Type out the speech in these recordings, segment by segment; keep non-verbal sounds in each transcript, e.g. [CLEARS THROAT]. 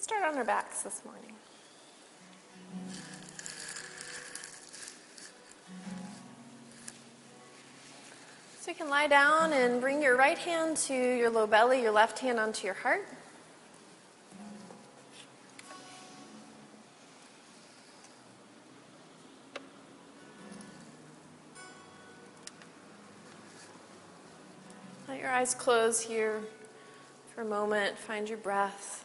Let's start on our backs this morning. So you can lie down and bring your right hand to your low belly, your left hand onto your heart. Let your eyes close here for a moment. Find your breath.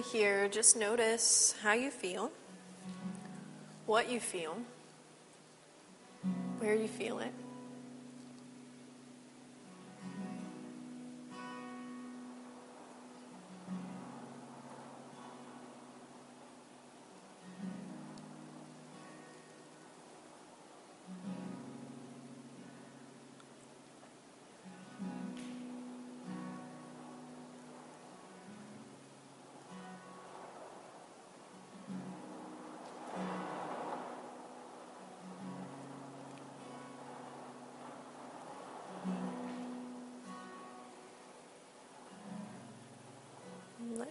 Here, just notice how you feel, what you feel, where you feel it.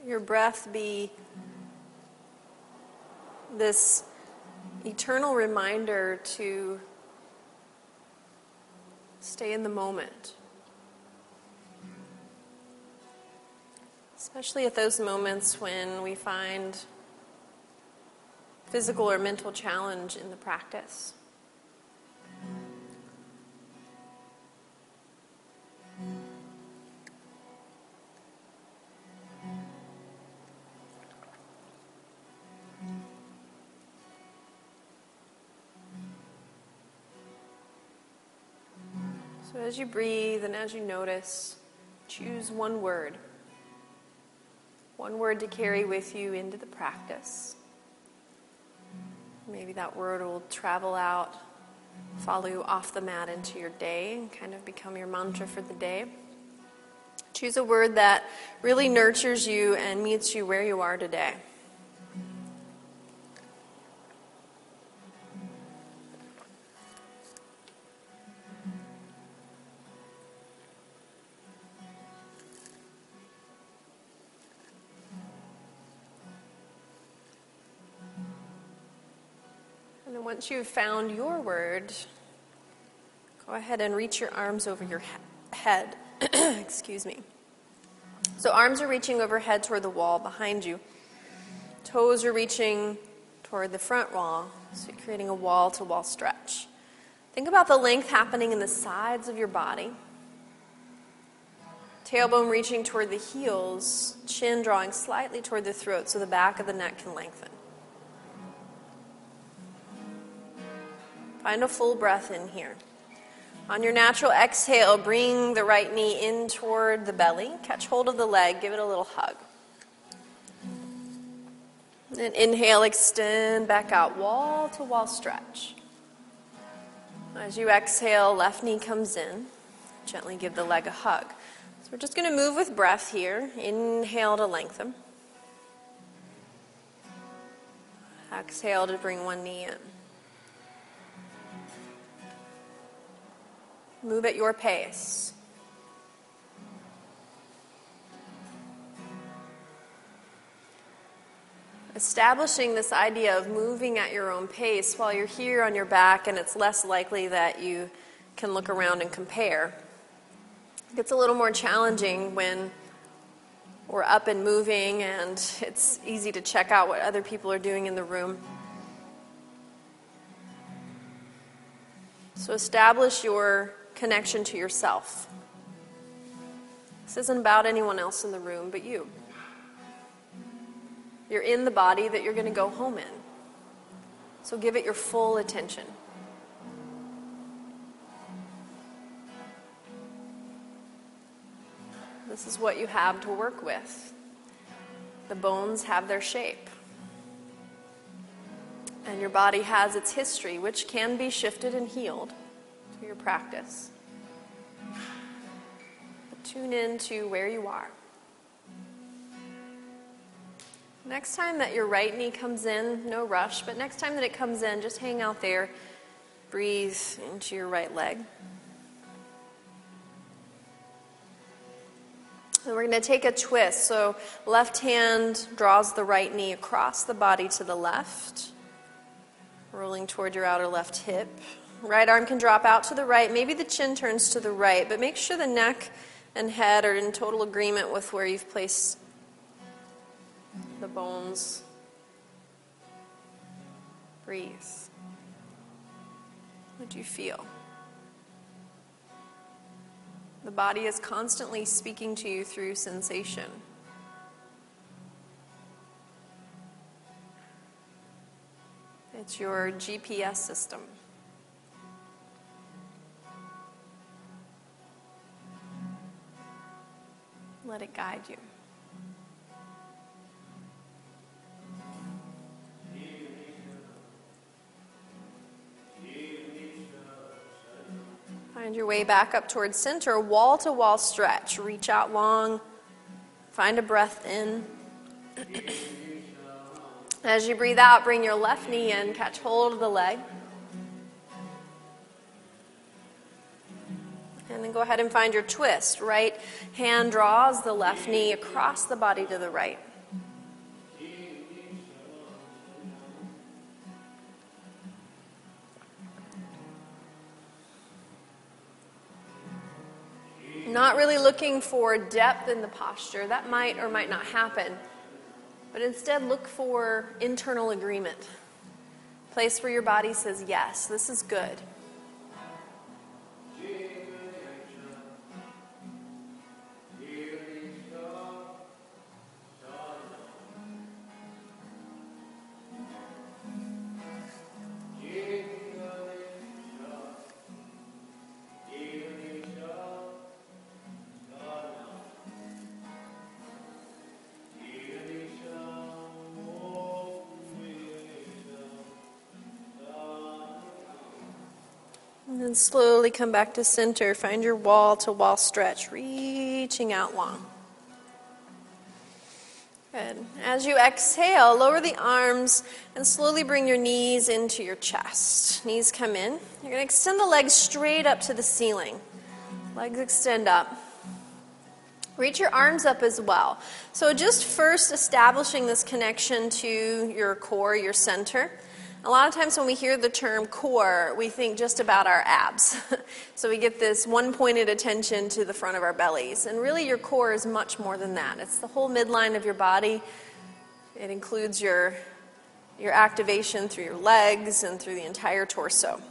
Your breath be this eternal reminder to stay in the moment. Especially at those moments when we find physical or mental challenge in the practice. As you breathe and as you notice, choose one word. One word to carry with you into the practice. Maybe that word will travel out, follow you off the mat into your day, and kind of become your mantra for the day. Choose a word that really nurtures you and meets you where you are today. Once you've found your word, go ahead and reach your arms over your he- head. [CLEARS THROAT] Excuse me. So, arms are reaching overhead toward the wall behind you. Toes are reaching toward the front wall, so you're creating a wall to wall stretch. Think about the length happening in the sides of your body. Tailbone reaching toward the heels, chin drawing slightly toward the throat so the back of the neck can lengthen. Find a full breath in here. On your natural exhale, bring the right knee in toward the belly. Catch hold of the leg, give it a little hug. And inhale, extend back out, wall to wall stretch. As you exhale, left knee comes in. Gently give the leg a hug. So we're just going to move with breath here. Inhale to lengthen. Exhale to bring one knee in. Move at your pace. Establishing this idea of moving at your own pace while you're here on your back, and it's less likely that you can look around and compare. It gets a little more challenging when we're up and moving, and it's easy to check out what other people are doing in the room. So establish your connection to yourself. This isn't about anyone else in the room but you. You're in the body that you're going to go home in. So give it your full attention. This is what you have to work with. The bones have their shape. And your body has its history, which can be shifted and healed through your practice. But tune in to where you are. Next time that your right knee comes in, no rush, but next time that it comes in, just hang out there. Breathe into your right leg. And we're going to take a twist. So, left hand draws the right knee across the body to the left, rolling toward your outer left hip. Right arm can drop out to the right. Maybe the chin turns to the right, but make sure the neck and head are in total agreement with where you've placed the bones. Breathe. What do you feel? The body is constantly speaking to you through sensation. It's your GPS system. Let it guide you. Find your way back up towards center, wall to wall stretch. Reach out long. Find a breath in. [CLEARS THROAT] As you breathe out, bring your left knee in, catch hold of the leg. And then go ahead and find your twist. Right hand draws the left knee across the body to the right. Not really looking for depth in the posture. That might or might not happen. But instead, look for internal agreement. Place where your body says, Yes, this is good. Slowly come back to center. Find your wall to wall stretch, reaching out long. Good. As you exhale, lower the arms and slowly bring your knees into your chest. Knees come in. You're going to extend the legs straight up to the ceiling. Legs extend up. Reach your arms up as well. So, just first establishing this connection to your core, your center. A lot of times when we hear the term core, we think just about our abs. [LAUGHS] so we get this one pointed attention to the front of our bellies. And really, your core is much more than that. It's the whole midline of your body, it includes your, your activation through your legs and through the entire torso.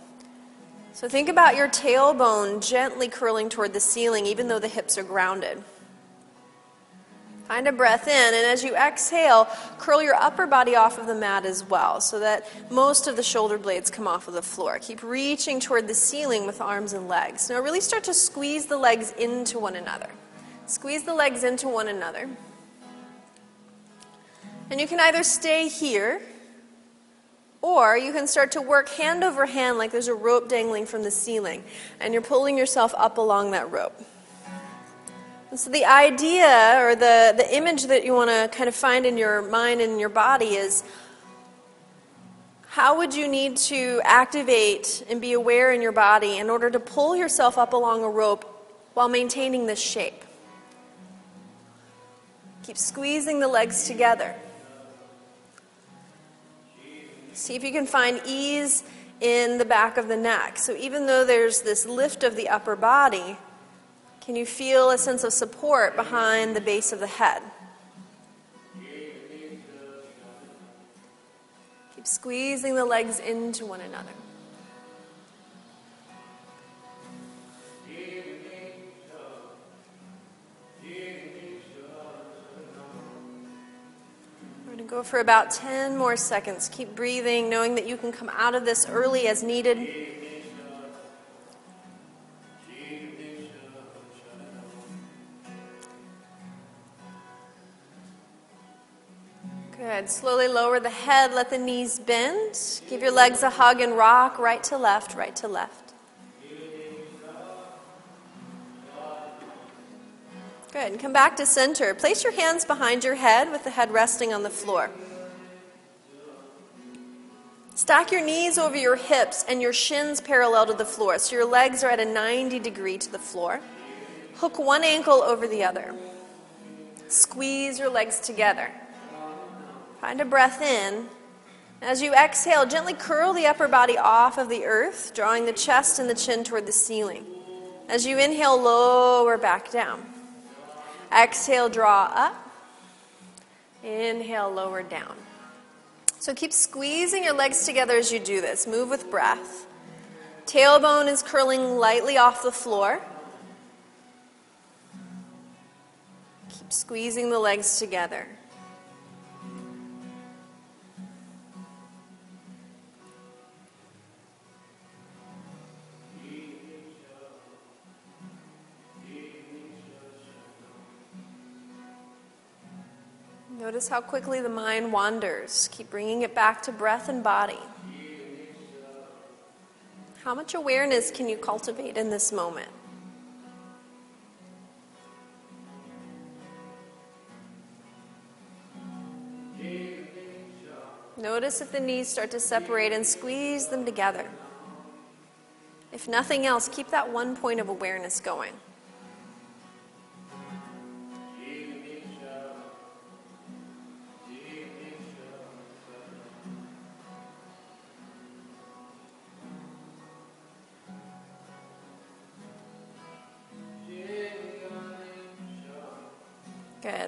So think about your tailbone gently curling toward the ceiling, even though the hips are grounded. Find a breath in, and as you exhale, curl your upper body off of the mat as well so that most of the shoulder blades come off of the floor. Keep reaching toward the ceiling with arms and legs. Now, really start to squeeze the legs into one another. Squeeze the legs into one another. And you can either stay here or you can start to work hand over hand like there's a rope dangling from the ceiling and you're pulling yourself up along that rope. So the idea or the, the image that you want to kind of find in your mind and your body is how would you need to activate and be aware in your body in order to pull yourself up along a rope while maintaining this shape? Keep squeezing the legs together. See if you can find ease in the back of the neck. So even though there's this lift of the upper body, can you feel a sense of support behind the base of the head? Keep squeezing the legs into one another. We're going to go for about 10 more seconds. Keep breathing, knowing that you can come out of this early as needed. Good. Slowly lower the head, let the knees bend. Give your legs a hug and rock right to left, right to left. Good. Come back to center. Place your hands behind your head with the head resting on the floor. Stack your knees over your hips and your shins parallel to the floor. So your legs are at a 90 degree to the floor. Hook one ankle over the other. Squeeze your legs together. Find a breath in. As you exhale, gently curl the upper body off of the earth, drawing the chest and the chin toward the ceiling. As you inhale, lower back down. Exhale, draw up. Inhale, lower down. So keep squeezing your legs together as you do this. Move with breath. Tailbone is curling lightly off the floor. Keep squeezing the legs together. Notice how quickly the mind wanders. Keep bringing it back to breath and body. How much awareness can you cultivate in this moment? Notice if the knees start to separate and squeeze them together. If nothing else, keep that one point of awareness going.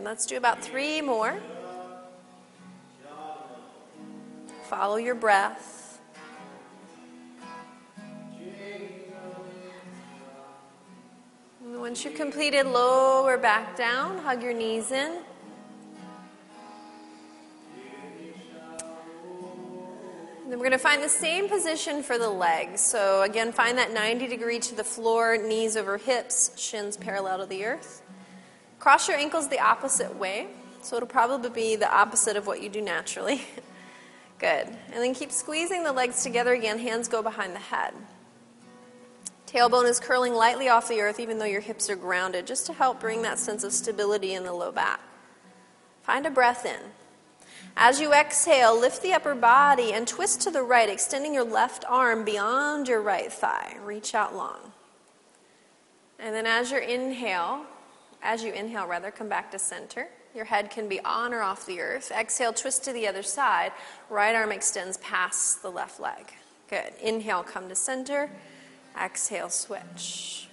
Good. Let's do about three more. Follow your breath. Once you've completed, lower back down, hug your knees in. then we're going to find the same position for the legs. So, again, find that 90 degree to the floor, knees over hips, shins parallel to the earth. Cross your ankles the opposite way. So it'll probably be the opposite of what you do naturally. [LAUGHS] Good. And then keep squeezing the legs together again. Hands go behind the head. Tailbone is curling lightly off the earth, even though your hips are grounded, just to help bring that sense of stability in the low back. Find a breath in. As you exhale, lift the upper body and twist to the right, extending your left arm beyond your right thigh. Reach out long. And then as you inhale, as you inhale, rather, come back to center. Your head can be on or off the earth. Exhale, twist to the other side. Right arm extends past the left leg. Good. Inhale, come to center. Exhale, switch.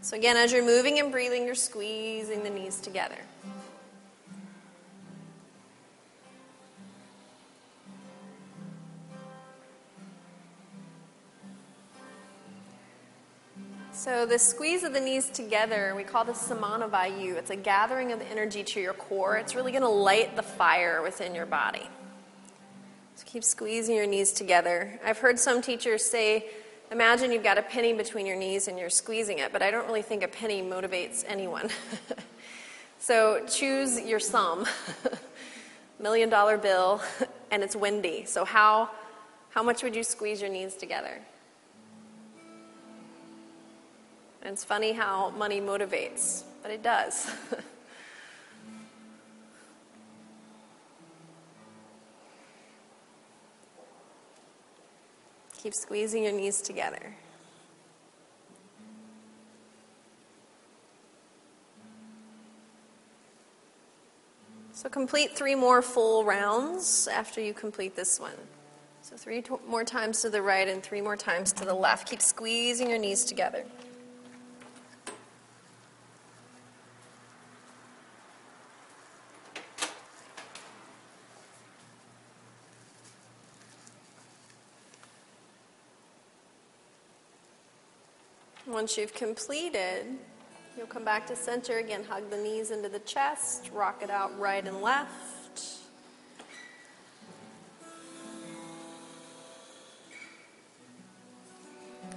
So, again, as you're moving and breathing, you're squeezing the knees together. So, the squeeze of the knees together, we call this Samana Vayu. It's a gathering of the energy to your core. It's really going to light the fire within your body. So, keep squeezing your knees together. I've heard some teachers say, imagine you've got a penny between your knees and you're squeezing it, but I don't really think a penny motivates anyone. [LAUGHS] so, choose your sum [LAUGHS] million dollar bill, [LAUGHS] and it's windy. So, how, how much would you squeeze your knees together? And it's funny how money motivates, but it does. [LAUGHS] Keep squeezing your knees together. So complete three more full rounds after you complete this one. So three more times to the right and three more times to the left. Keep squeezing your knees together. Once you've completed, you'll come back to center again. Hug the knees into the chest, rock it out right and left.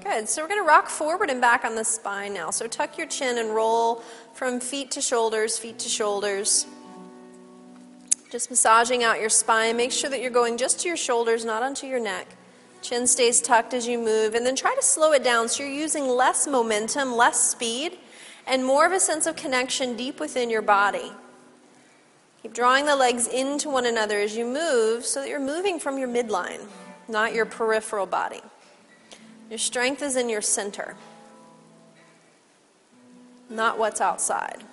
Good. So we're going to rock forward and back on the spine now. So tuck your chin and roll from feet to shoulders, feet to shoulders. Just massaging out your spine. Make sure that you're going just to your shoulders, not onto your neck. Chin stays tucked as you move. And then try to slow it down so you're using less momentum, less speed, and more of a sense of connection deep within your body. Keep drawing the legs into one another as you move so that you're moving from your midline, not your peripheral body. Your strength is in your center, not what's outside.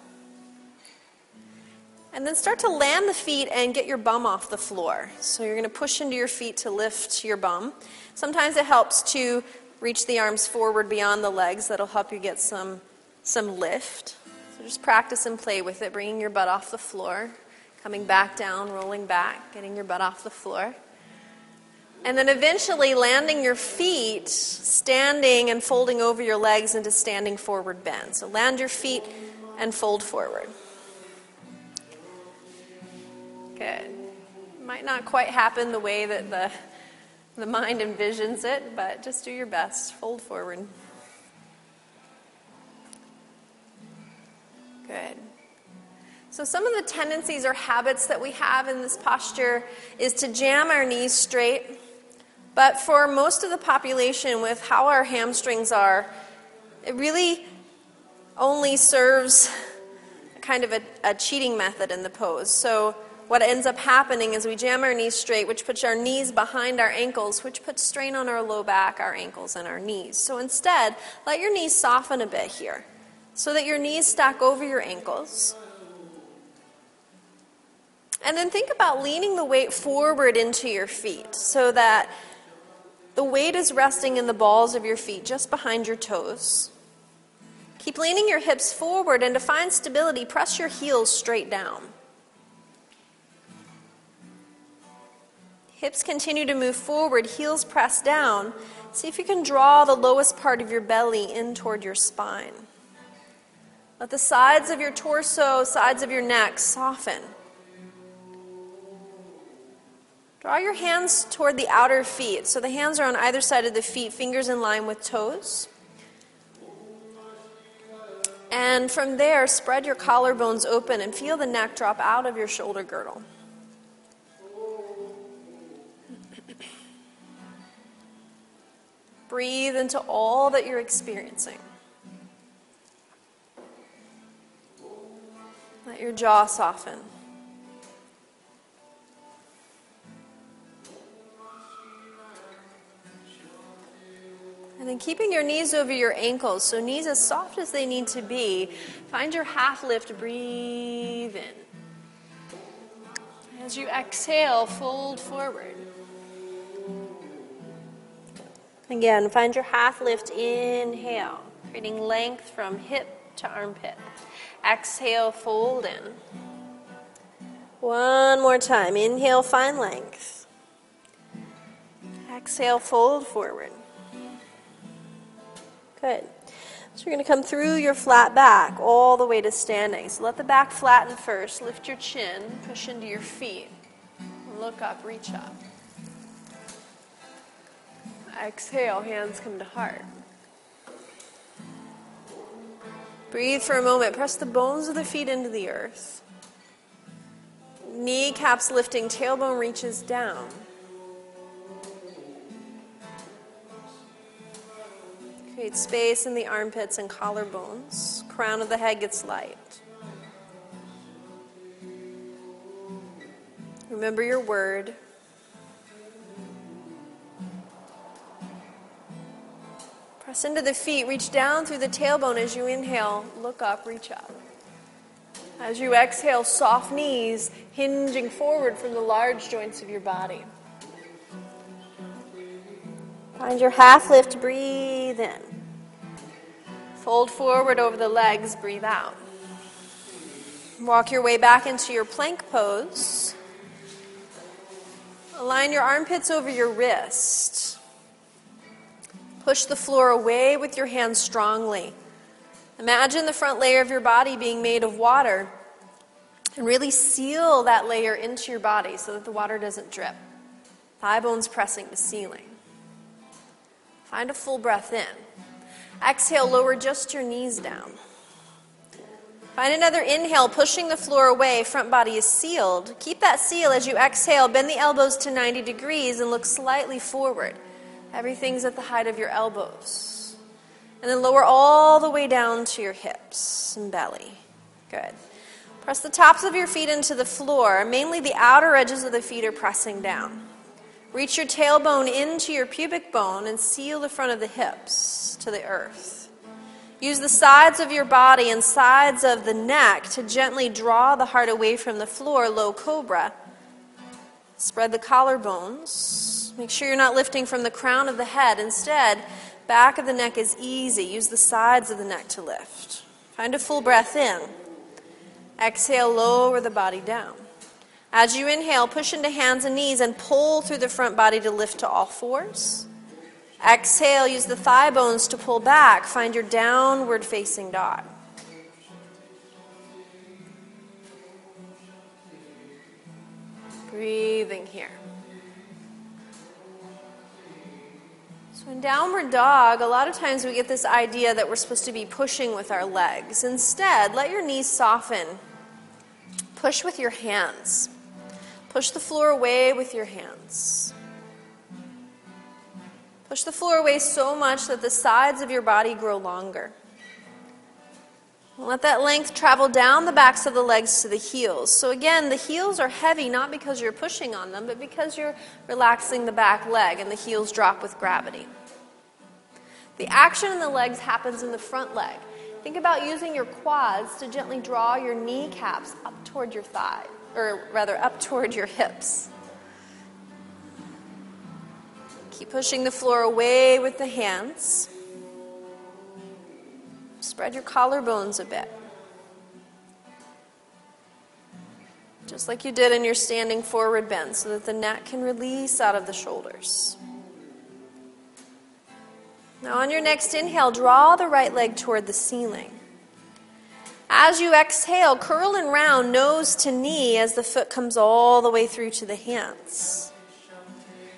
And then start to land the feet and get your bum off the floor. So you're going to push into your feet to lift your bum. Sometimes it helps to reach the arms forward beyond the legs. That'll help you get some, some lift. So just practice and play with it, bringing your butt off the floor, coming back down, rolling back, getting your butt off the floor. And then eventually landing your feet, standing and folding over your legs into standing forward bend. So land your feet and fold forward. Good. Might not quite happen the way that the, the mind envisions it, but just do your best. Fold forward. Good. So, some of the tendencies or habits that we have in this posture is to jam our knees straight. But for most of the population, with how our hamstrings are, it really only serves kind of a, a cheating method in the pose. So, what ends up happening is we jam our knees straight, which puts our knees behind our ankles, which puts strain on our low back, our ankles, and our knees. So instead, let your knees soften a bit here so that your knees stack over your ankles. And then think about leaning the weight forward into your feet so that the weight is resting in the balls of your feet just behind your toes. Keep leaning your hips forward, and to find stability, press your heels straight down. Hips continue to move forward, heels press down. See if you can draw the lowest part of your belly in toward your spine. Let the sides of your torso, sides of your neck soften. Draw your hands toward the outer feet. So the hands are on either side of the feet, fingers in line with toes. And from there, spread your collarbones open and feel the neck drop out of your shoulder girdle. Breathe into all that you're experiencing. Let your jaw soften. And then keeping your knees over your ankles, so knees as soft as they need to be. Find your half lift, breathe in. As you exhale, fold forward. Again, find your half lift. Inhale, creating length from hip to armpit. Exhale, fold in. One more time. Inhale, find length. Exhale, fold forward. Good. So you're going to come through your flat back all the way to standing. So let the back flatten first. Lift your chin, push into your feet. Look up, reach up. Exhale, hands come to heart. Breathe for a moment. Press the bones of the feet into the earth. Kneecaps lifting, tailbone reaches down. Create space in the armpits and collarbones. Crown of the head gets light. Remember your word. Press into the feet, reach down through the tailbone as you inhale, look up, reach up. As you exhale, soft knees hinging forward from the large joints of your body. Find your half lift, breathe in. Fold forward over the legs, breathe out. Walk your way back into your plank pose. Align your armpits over your wrist. Push the floor away with your hands strongly. Imagine the front layer of your body being made of water and really seal that layer into your body so that the water doesn't drip. Thigh bones pressing the ceiling. Find a full breath in. Exhale, lower just your knees down. Find another inhale, pushing the floor away. Front body is sealed. Keep that seal as you exhale. Bend the elbows to 90 degrees and look slightly forward. Everything's at the height of your elbows. And then lower all the way down to your hips and belly. Good. Press the tops of your feet into the floor. Mainly the outer edges of the feet are pressing down. Reach your tailbone into your pubic bone and seal the front of the hips to the earth. Use the sides of your body and sides of the neck to gently draw the heart away from the floor, low cobra. Spread the collarbones. Make sure you're not lifting from the crown of the head. Instead, back of the neck is easy. Use the sides of the neck to lift. Find a full breath in. Exhale, lower the body down. As you inhale, push into hands and knees and pull through the front body to lift to all fours. Exhale, use the thigh bones to pull back. Find your downward facing dog. Breathing here. So, in downward dog, a lot of times we get this idea that we're supposed to be pushing with our legs. Instead, let your knees soften. Push with your hands. Push the floor away with your hands. Push the floor away so much that the sides of your body grow longer. Let that length travel down the backs of the legs to the heels. So, again, the heels are heavy not because you're pushing on them, but because you're relaxing the back leg and the heels drop with gravity. The action in the legs happens in the front leg. Think about using your quads to gently draw your kneecaps up toward your thigh, or rather, up toward your hips. Keep pushing the floor away with the hands. Spread your collarbones a bit. Just like you did in your standing forward bend, so that the neck can release out of the shoulders. Now, on your next inhale, draw the right leg toward the ceiling. As you exhale, curl and round nose to knee as the foot comes all the way through to the hands.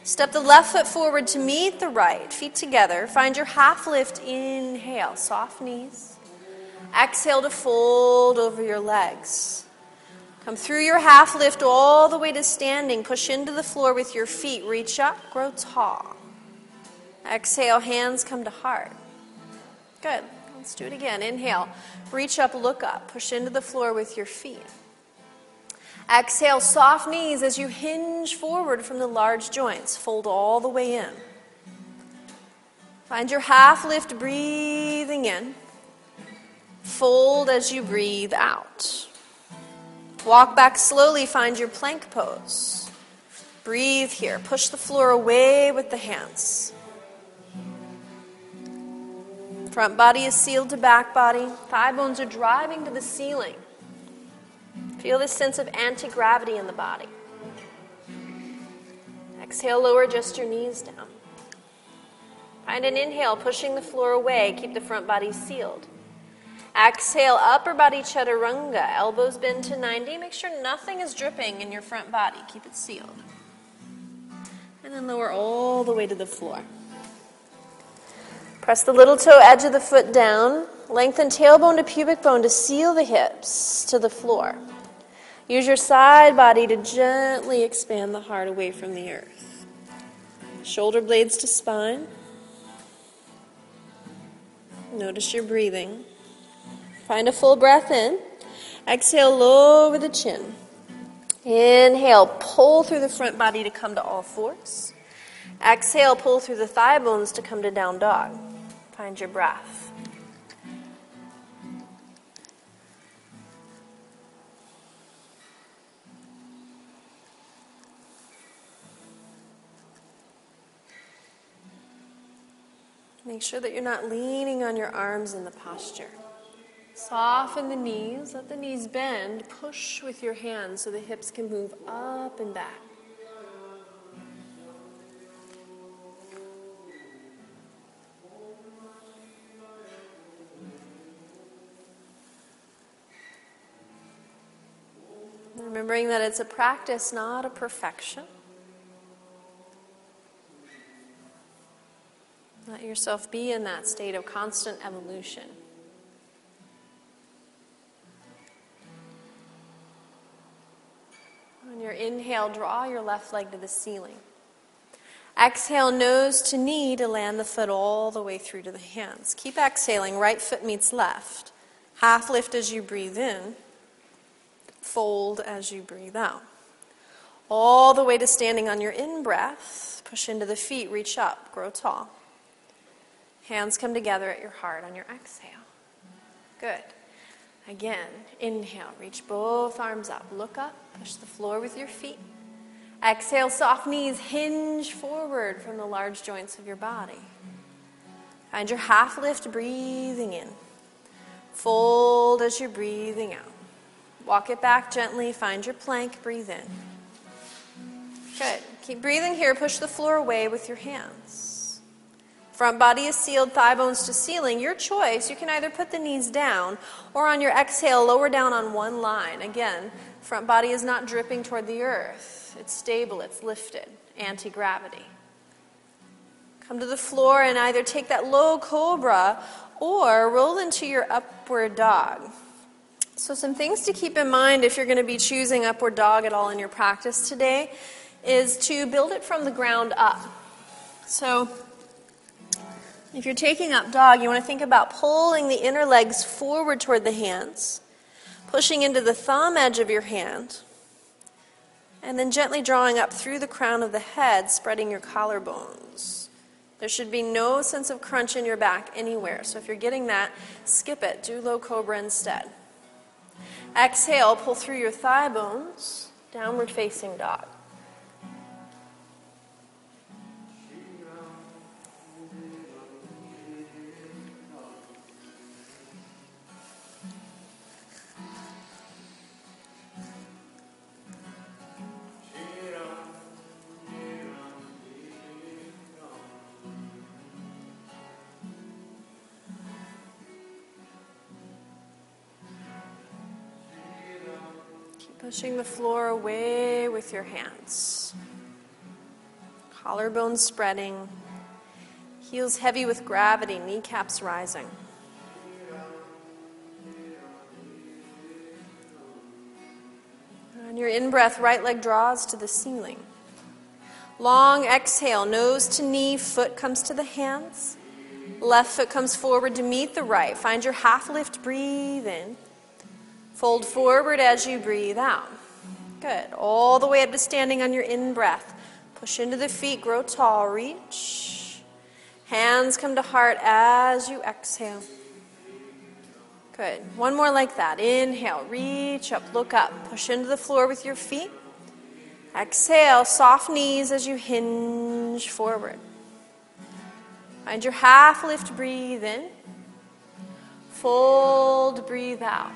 Step the left foot forward to meet the right, feet together. Find your half lift. Inhale, soft knees. Exhale to fold over your legs. Come through your half lift all the way to standing. Push into the floor with your feet. Reach up, grow tall. Exhale, hands come to heart. Good. Let's do it again. Inhale, reach up, look up. Push into the floor with your feet. Exhale, soft knees as you hinge forward from the large joints. Fold all the way in. Find your half lift, breathing in. Fold as you breathe out. Walk back slowly, find your plank pose. Breathe here. Push the floor away with the hands. Front body is sealed to back body. Thigh bones are driving to the ceiling. Feel this sense of anti gravity in the body. Exhale, lower just your knees down. Find an inhale, pushing the floor away. Keep the front body sealed. Exhale, upper body chaturanga. Elbows bend to 90. Make sure nothing is dripping in your front body. Keep it sealed. And then lower all the way to the floor. Press the little toe edge of the foot down. Lengthen tailbone to pubic bone to seal the hips to the floor. Use your side body to gently expand the heart away from the earth. Shoulder blades to spine. Notice your breathing. Find a full breath in. Exhale, lower the chin. Inhale, pull through the front body to come to all fours. Exhale, pull through the thigh bones to come to down dog. Find your breath. Make sure that you're not leaning on your arms in the posture. Soften the knees, let the knees bend. Push with your hands so the hips can move up and back. Remembering that it's a practice, not a perfection. Let yourself be in that state of constant evolution. On your inhale, draw your left leg to the ceiling. Exhale, nose to knee to land the foot all the way through to the hands. Keep exhaling, right foot meets left. Half lift as you breathe in, fold as you breathe out. All the way to standing on your in breath, push into the feet, reach up, grow tall. Hands come together at your heart on your exhale. Good. Again, inhale, reach both arms up, look up, push the floor with your feet. Exhale, soft knees hinge forward from the large joints of your body. Find your half lift, breathing in. Fold as you're breathing out. Walk it back gently, find your plank, breathe in. Good. Keep breathing here, push the floor away with your hands. Front body is sealed, thigh bones to ceiling. Your choice. You can either put the knees down or on your exhale, lower down on one line. Again, front body is not dripping toward the earth it's stable, it's lifted, anti gravity. Come to the floor and either take that low cobra or roll into your upward dog. So, some things to keep in mind if you're going to be choosing upward dog at all in your practice today is to build it from the ground up. So, if you're taking up dog, you want to think about pulling the inner legs forward toward the hands, pushing into the thumb edge of your hand, and then gently drawing up through the crown of the head, spreading your collarbones. There should be no sense of crunch in your back anywhere. So if you're getting that, skip it. Do low cobra instead. Exhale, pull through your thigh bones, downward facing dog. Pushing the floor away with your hands. Collarbones spreading. Heels heavy with gravity, kneecaps rising. On your in breath, right leg draws to the ceiling. Long exhale, nose to knee, foot comes to the hands. Left foot comes forward to meet the right. Find your half lift, breathe in. Fold forward as you breathe out. Good. All the way up to standing on your in breath. Push into the feet, grow tall, reach. Hands come to heart as you exhale. Good. One more like that. Inhale, reach up, look up, push into the floor with your feet. Exhale, soft knees as you hinge forward. Find your half lift, breathe in. Fold, breathe out.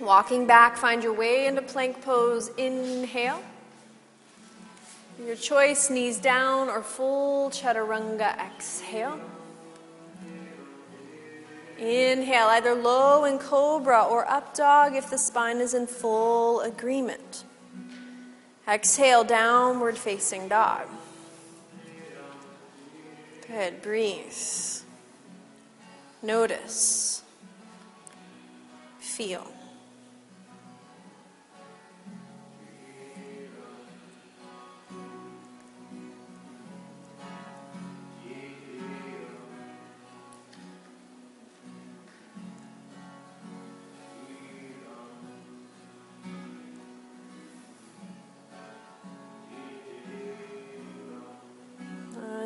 Walking back, find your way into plank pose. Inhale. Your choice, knees down or full chaturanga. Exhale. Inhale, either low in cobra or up dog if the spine is in full agreement. Exhale, downward facing dog. Good, breathe. Notice. Feel.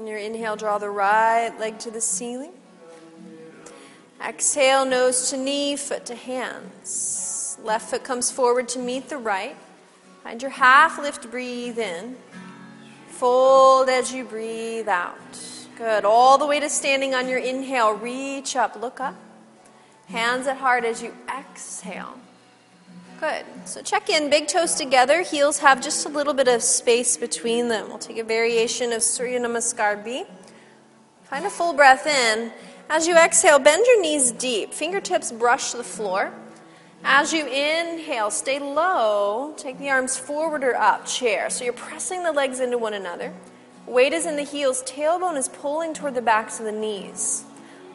Inhale, draw the right leg to the ceiling. Exhale, nose to knee, foot to hands. Left foot comes forward to meet the right. Find your half lift, breathe in. Fold as you breathe out. Good. All the way to standing on your inhale. Reach up, look up. Hands at heart as you exhale. Good. So check in, big toes together, heels have just a little bit of space between them. We'll take a variation of Surya Namaskar B. Find a full breath in. As you exhale, bend your knees deep. Fingertips brush the floor. As you inhale, stay low. Take the arms forward or up, chair. So you're pressing the legs into one another. Weight is in the heels, tailbone is pulling toward the backs of the knees.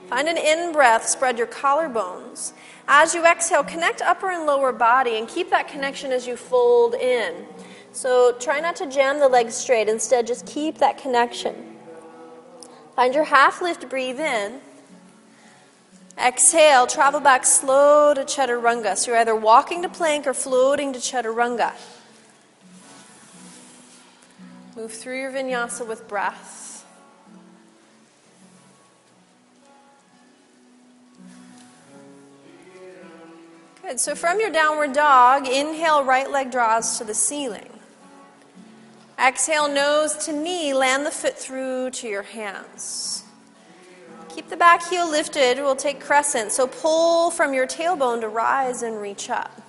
Find an in breath, spread your collarbones. As you exhale, connect upper and lower body and keep that connection as you fold in. So try not to jam the legs straight, instead, just keep that connection. Find your half lift, breathe in. Exhale, travel back slow to chaturanga. So you're either walking to plank or floating to chaturanga. Move through your vinyasa with breath. Good. So from your downward dog, inhale, right leg draws to the ceiling. Exhale, nose to knee, land the foot through to your hands. Keep the back heel lifted. We'll take crescent. So pull from your tailbone to rise and reach up.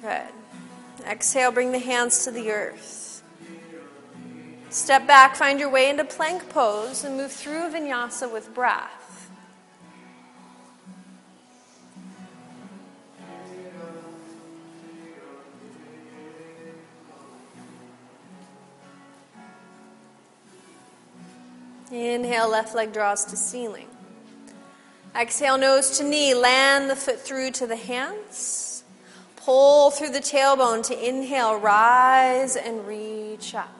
Good. Exhale, bring the hands to the earth. Step back, find your way into plank pose, and move through vinyasa with breath. Inhale, left leg draws to ceiling. Exhale, nose to knee. Land the foot through to the hands. Pull through the tailbone to inhale, rise and reach up.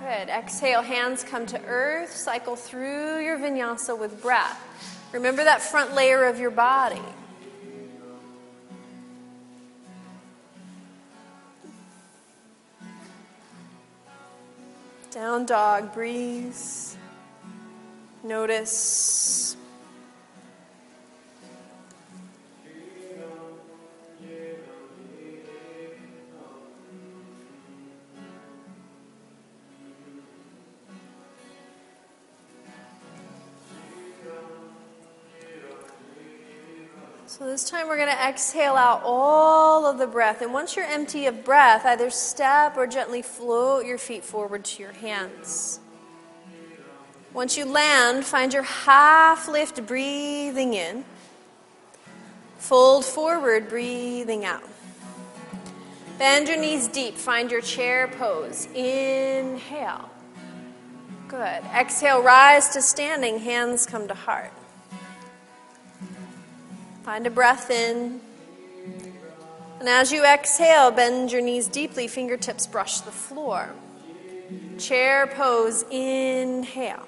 Good. Exhale, hands come to earth. Cycle through your vinyasa with breath. Remember that front layer of your body. Down dog, breathe. Notice. So this time we're going to exhale out all of the breath. And once you're empty of breath, either step or gently float your feet forward to your hands. Once you land, find your half lift breathing in. Fold forward, breathing out. Bend your knees deep. Find your chair pose. Inhale. Good. Exhale, rise to standing. Hands come to heart. Find a breath in. And as you exhale, bend your knees deeply, fingertips brush the floor. Chair pose, inhale.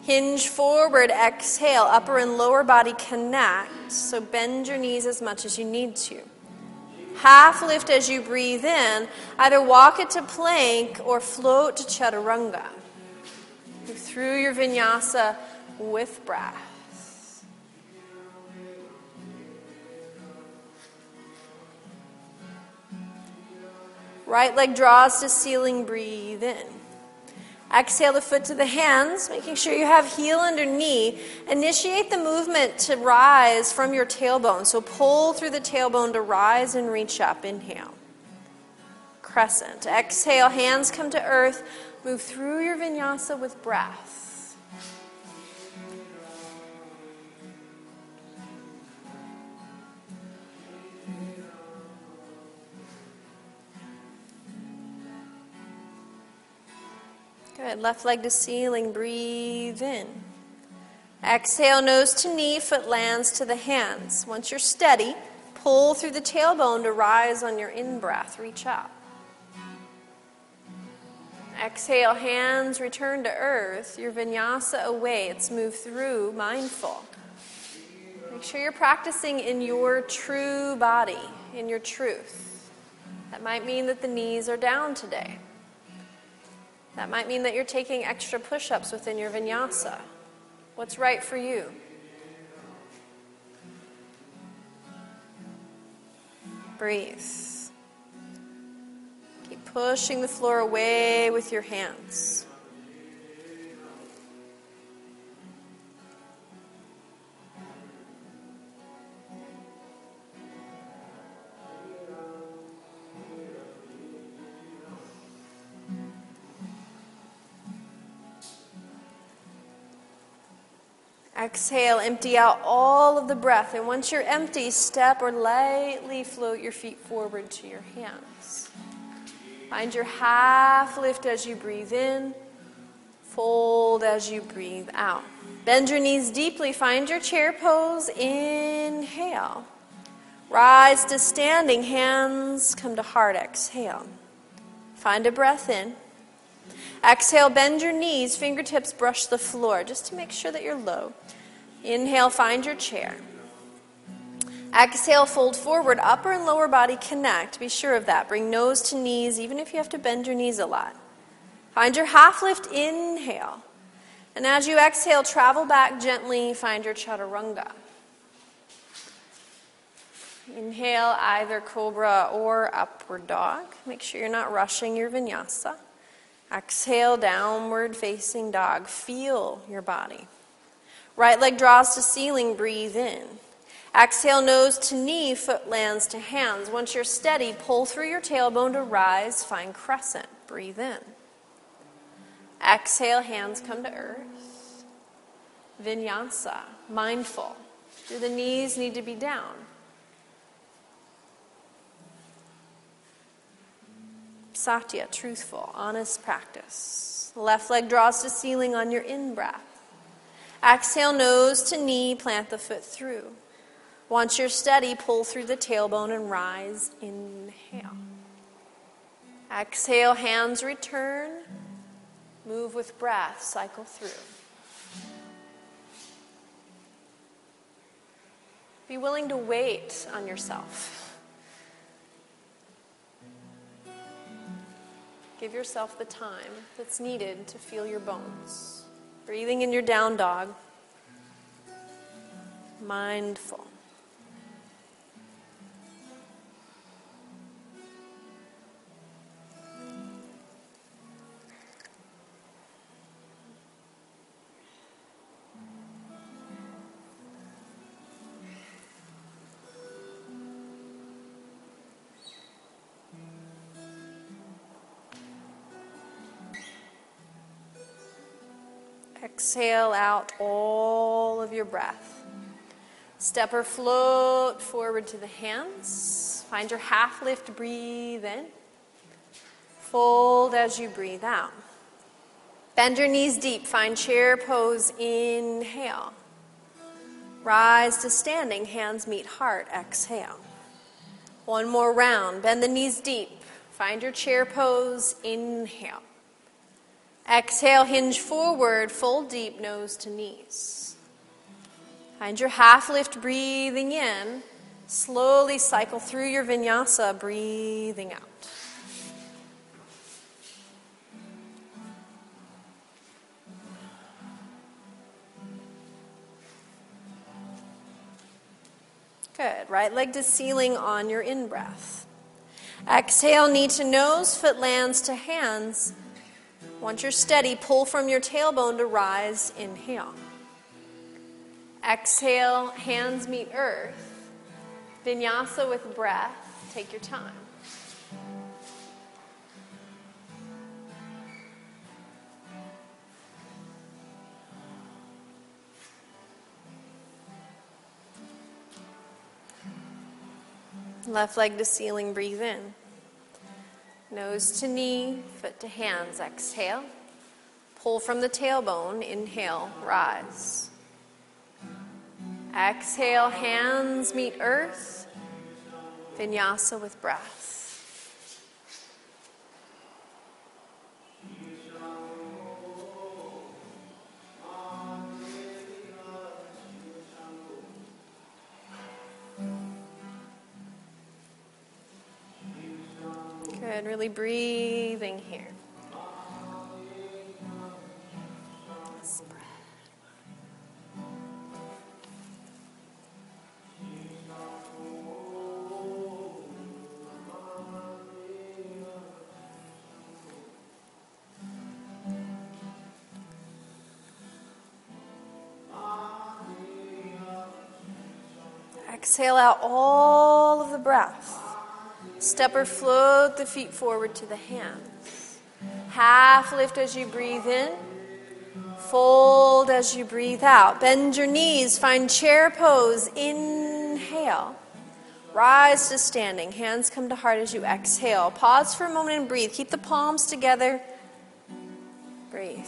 Hinge forward, exhale. Upper and lower body connect. So bend your knees as much as you need to. Half lift as you breathe in. Either walk it to plank or float to chaturanga. Through your vinyasa with breath. Right leg draws to ceiling, breathe in. Exhale the foot to the hands, making sure you have heel under knee. Initiate the movement to rise from your tailbone. So pull through the tailbone to rise and reach up. Inhale. Crescent. Exhale, hands come to earth. Move through your vinyasa with breath. Good. Left leg to ceiling. Breathe in. Exhale, nose to knee, foot lands to the hands. Once you're steady, pull through the tailbone to rise on your in breath. Reach up. Exhale, hands return to earth. Your vinyasa awaits. Move through, mindful. Make sure you're practicing in your true body, in your truth. That might mean that the knees are down today. That might mean that you're taking extra push ups within your vinyasa. What's right for you? Breathe. Keep pushing the floor away with your hands. Exhale, empty out all of the breath. And once you're empty, step or lightly float your feet forward to your hands. Find your half lift as you breathe in. Fold as you breathe out. Bend your knees deeply. Find your chair pose. Inhale. Rise to standing. Hands come to heart. Exhale. Find a breath in. Exhale, bend your knees, fingertips brush the floor just to make sure that you're low. Inhale, find your chair. Exhale, fold forward, upper and lower body connect. Be sure of that. Bring nose to knees, even if you have to bend your knees a lot. Find your half lift, inhale. And as you exhale, travel back gently, find your chaturanga. Inhale either cobra or upward dog. Make sure you're not rushing your vinyasa. Exhale, downward facing dog. Feel your body. Right leg draws to ceiling, breathe in. Exhale, nose to knee, foot lands to hands. Once you're steady, pull through your tailbone to rise, find crescent, breathe in. Exhale, hands come to earth. Vinyasa, mindful. Do the knees need to be down? Satya, truthful, honest practice. Left leg draws to ceiling on your in breath. Exhale, nose to knee, plant the foot through. Once you're steady, pull through the tailbone and rise. Inhale. Exhale, hands return. Move with breath, cycle through. Be willing to wait on yourself. Give yourself the time that's needed to feel your bones. Breathing in your down dog. Mindful. Exhale out all of your breath. Step or float forward to the hands. Find your half lift, breathe in. Fold as you breathe out. Bend your knees deep. Find chair pose. Inhale. Rise to standing. Hands meet heart. Exhale. One more round. Bend the knees deep. Find your chair pose. Inhale. Exhale, hinge forward, fold deep, nose to knees. Find your half lift, breathing in. Slowly cycle through your vinyasa, breathing out. Good. Right leg to ceiling on your in breath. Exhale, knee to nose, foot lands to hands. Once you're steady, pull from your tailbone to rise. Inhale. Exhale, hands meet earth. Vinyasa with breath. Take your time. Left leg to ceiling, breathe in. Nose to knee, foot to hands. Exhale. Pull from the tailbone. Inhale, rise. Exhale, hands meet earth. Vinyasa with breath. Good. Really breathing here. Exhale out all of the breath. Step or float the feet forward to the hands. Half lift as you breathe in. Fold as you breathe out. Bend your knees. Find chair pose. Inhale. Rise to standing. Hands come to heart as you exhale. Pause for a moment and breathe. Keep the palms together. Breathe.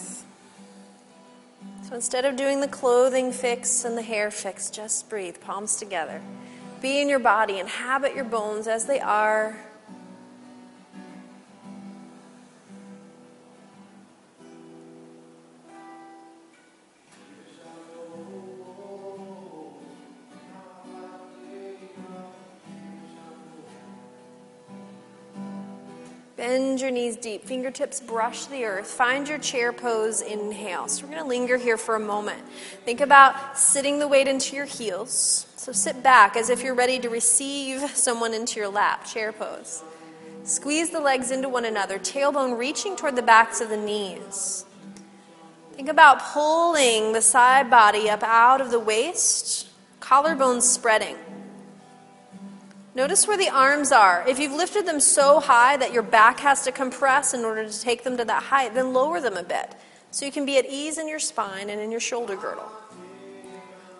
So instead of doing the clothing fix and the hair fix, just breathe, palms together. Be in your body, inhabit your bones as they are. Bend your knees deep, fingertips brush the earth. Find your chair pose, inhale. So we're going to linger here for a moment. Think about sitting the weight into your heels. So sit back as if you're ready to receive someone into your lap, chair pose. Squeeze the legs into one another, tailbone reaching toward the backs of the knees. Think about pulling the side body up out of the waist, collarbones spreading. Notice where the arms are. If you've lifted them so high that your back has to compress in order to take them to that height, then lower them a bit so you can be at ease in your spine and in your shoulder girdle.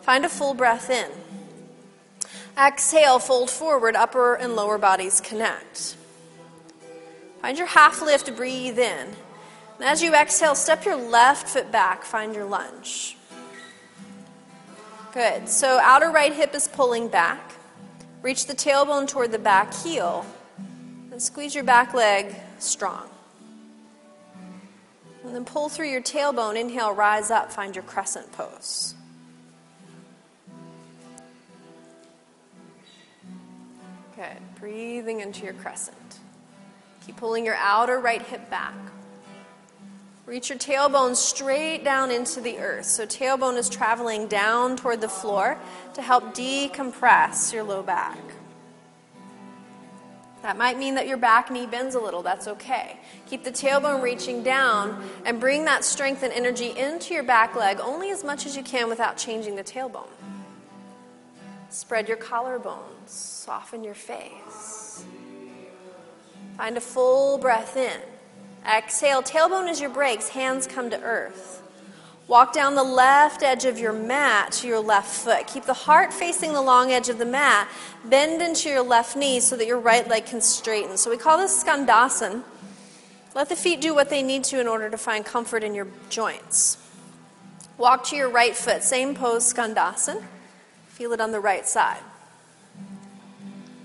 Find a full breath in. Exhale, fold forward, upper and lower bodies connect. Find your half lift, breathe in. And as you exhale, step your left foot back, find your lunge. Good. So outer right hip is pulling back. Reach the tailbone toward the back heel and squeeze your back leg strong. And then pull through your tailbone. Inhale, rise up, find your crescent pose. Good. Breathing into your crescent. Keep pulling your outer right hip back. Reach your tailbone straight down into the earth. So, tailbone is traveling down toward the floor to help decompress your low back. That might mean that your back knee bends a little. That's okay. Keep the tailbone reaching down and bring that strength and energy into your back leg only as much as you can without changing the tailbone. Spread your collarbones, soften your face. Find a full breath in. Exhale, tailbone is your brakes, hands come to earth. Walk down the left edge of your mat to your left foot. Keep the heart facing the long edge of the mat. Bend into your left knee so that your right leg can straighten. So we call this Skandasana. Let the feet do what they need to in order to find comfort in your joints. Walk to your right foot, same pose, Skandasana. Feel it on the right side.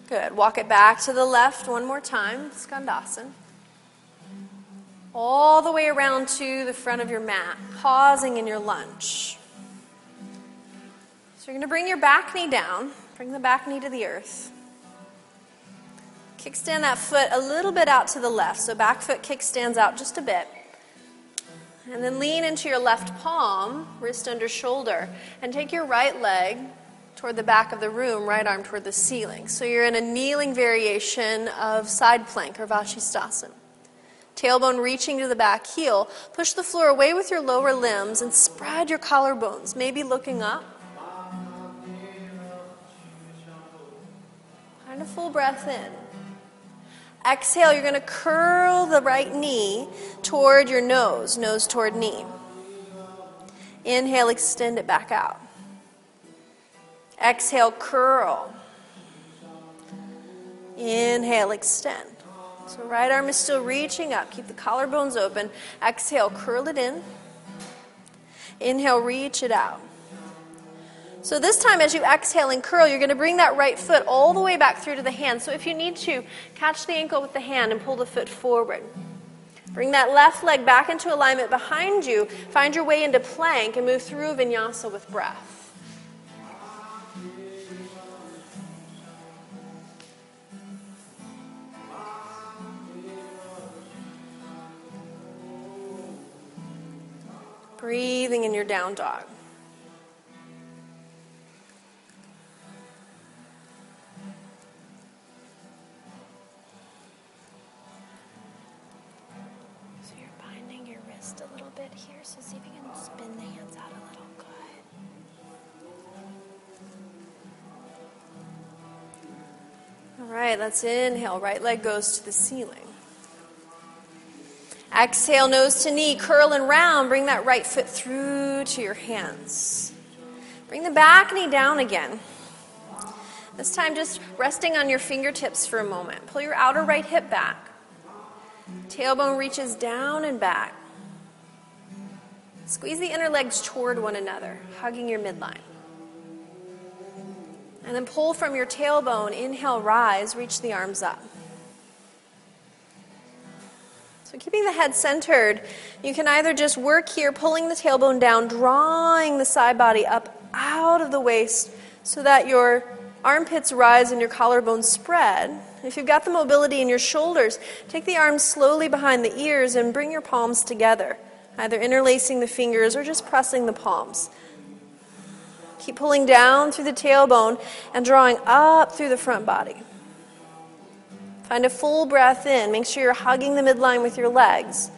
Good. Walk it back to the left one more time, Skandasana all the way around to the front of your mat, pausing in your lunge. So you're going to bring your back knee down, bring the back knee to the earth. Kickstand that foot a little bit out to the left, so back foot kickstands out just a bit. And then lean into your left palm, wrist under shoulder, and take your right leg toward the back of the room, right arm toward the ceiling. So you're in a kneeling variation of side plank or Vashisthasana tailbone reaching to the back heel. Push the floor away with your lower limbs and spread your collarbones, maybe looking up. Find a full breath in. Exhale, you're going to curl the right knee toward your nose, nose toward knee. Inhale, extend it back out. Exhale, curl. Inhale, extend. So, right arm is still reaching up. Keep the collarbones open. Exhale, curl it in. Inhale, reach it out. So, this time as you exhale and curl, you're going to bring that right foot all the way back through to the hand. So, if you need to, catch the ankle with the hand and pull the foot forward. Bring that left leg back into alignment behind you. Find your way into plank and move through vinyasa with breath. Breathing in your down dog. So you're binding your wrist a little bit here, so see if you can spin the hands out a little. Good. All right, let's inhale. Right leg goes to the ceiling. Exhale, nose to knee, curl and round. Bring that right foot through to your hands. Bring the back knee down again. This time, just resting on your fingertips for a moment. Pull your outer right hip back. Tailbone reaches down and back. Squeeze the inner legs toward one another, hugging your midline. And then pull from your tailbone. Inhale, rise, reach the arms up. So, keeping the head centered, you can either just work here, pulling the tailbone down, drawing the side body up out of the waist so that your armpits rise and your collarbones spread. If you've got the mobility in your shoulders, take the arms slowly behind the ears and bring your palms together, either interlacing the fingers or just pressing the palms. Keep pulling down through the tailbone and drawing up through the front body. Find a full breath in. Make sure you're hugging the midline with your legs.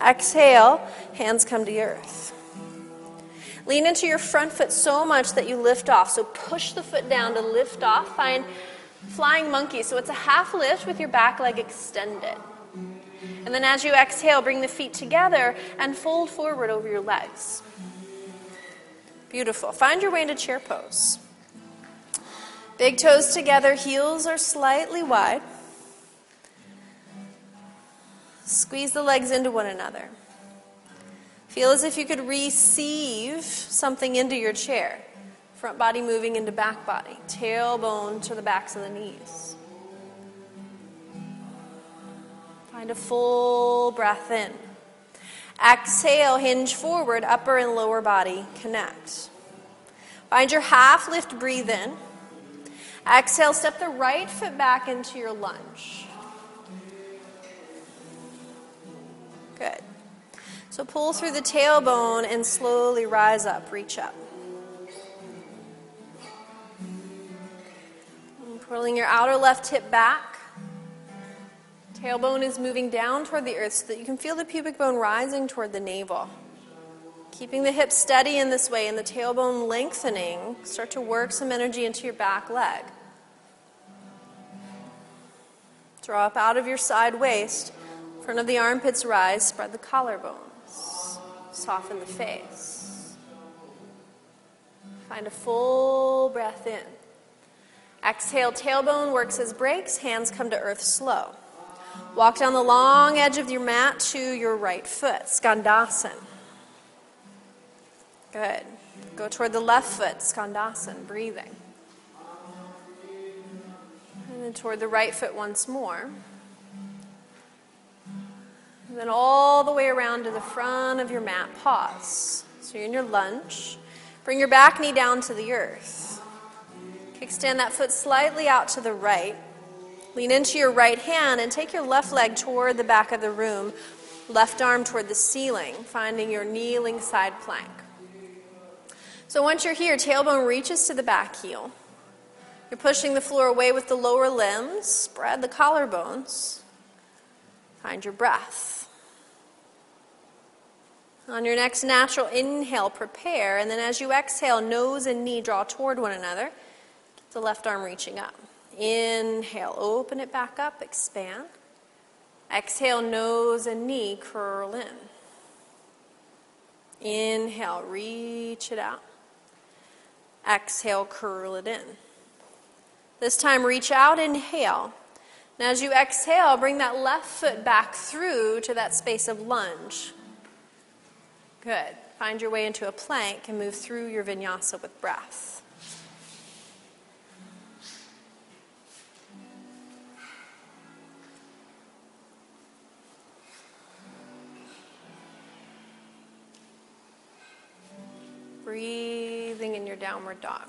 Exhale, hands come to earth. Lean into your front foot so much that you lift off. So push the foot down to lift off. Find flying monkey. So it's a half lift with your back leg extended. And then as you exhale, bring the feet together and fold forward over your legs. Beautiful. Find your way into chair pose. Big toes together, heels are slightly wide. Squeeze the legs into one another. Feel as if you could receive something into your chair. Front body moving into back body, tailbone to the backs of the knees. Find a full breath in. Exhale, hinge forward, upper and lower body connect. Find your half lift, breathe in. Exhale, step the right foot back into your lunge. Good. So pull through the tailbone and slowly rise up, reach up. And pulling your outer left hip back. Tailbone is moving down toward the earth so that you can feel the pubic bone rising toward the navel. Keeping the hips steady in this way and the tailbone lengthening, start to work some energy into your back leg. Draw up out of your side waist. Front of the armpits rise, spread the collarbones, soften the face. Find a full breath in. Exhale, tailbone works as brakes, hands come to earth slow. Walk down the long edge of your mat to your right foot, Skandasana. Good. Go toward the left foot, Skandasana, breathing. And then toward the right foot once more. Then all the way around to the front of your mat, pause. So you're in your lunge. Bring your back knee down to the earth. Extend that foot slightly out to the right. Lean into your right hand and take your left leg toward the back of the room, left arm toward the ceiling, finding your kneeling side plank. So once you're here, tailbone reaches to the back heel. You're pushing the floor away with the lower limbs, spread the collarbones. Find your breath. On your next natural inhale, prepare. And then as you exhale, nose and knee draw toward one another. Keep the left arm reaching up. Inhale, open it back up, expand. Exhale, nose and knee curl in. Inhale, reach it out. Exhale, curl it in. This time, reach out, inhale. Now, as you exhale, bring that left foot back through to that space of lunge. Good. Find your way into a plank and move through your vinyasa with breath. Breathing in your downward dog.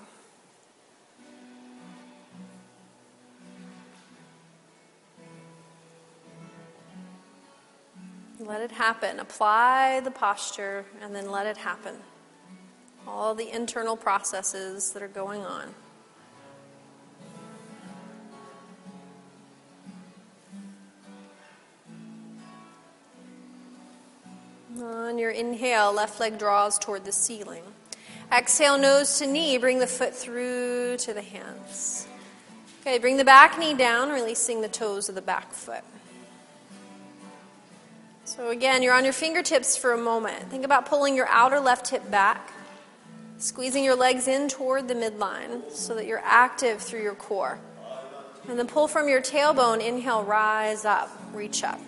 Let it happen. Apply the posture and then let it happen. All the internal processes that are going on. On your inhale, left leg draws toward the ceiling. Exhale, nose to knee. Bring the foot through to the hands. Okay, bring the back knee down, releasing the toes of the back foot. So, again, you're on your fingertips for a moment. Think about pulling your outer left hip back, squeezing your legs in toward the midline so that you're active through your core. And then pull from your tailbone. Inhale, rise up, reach up.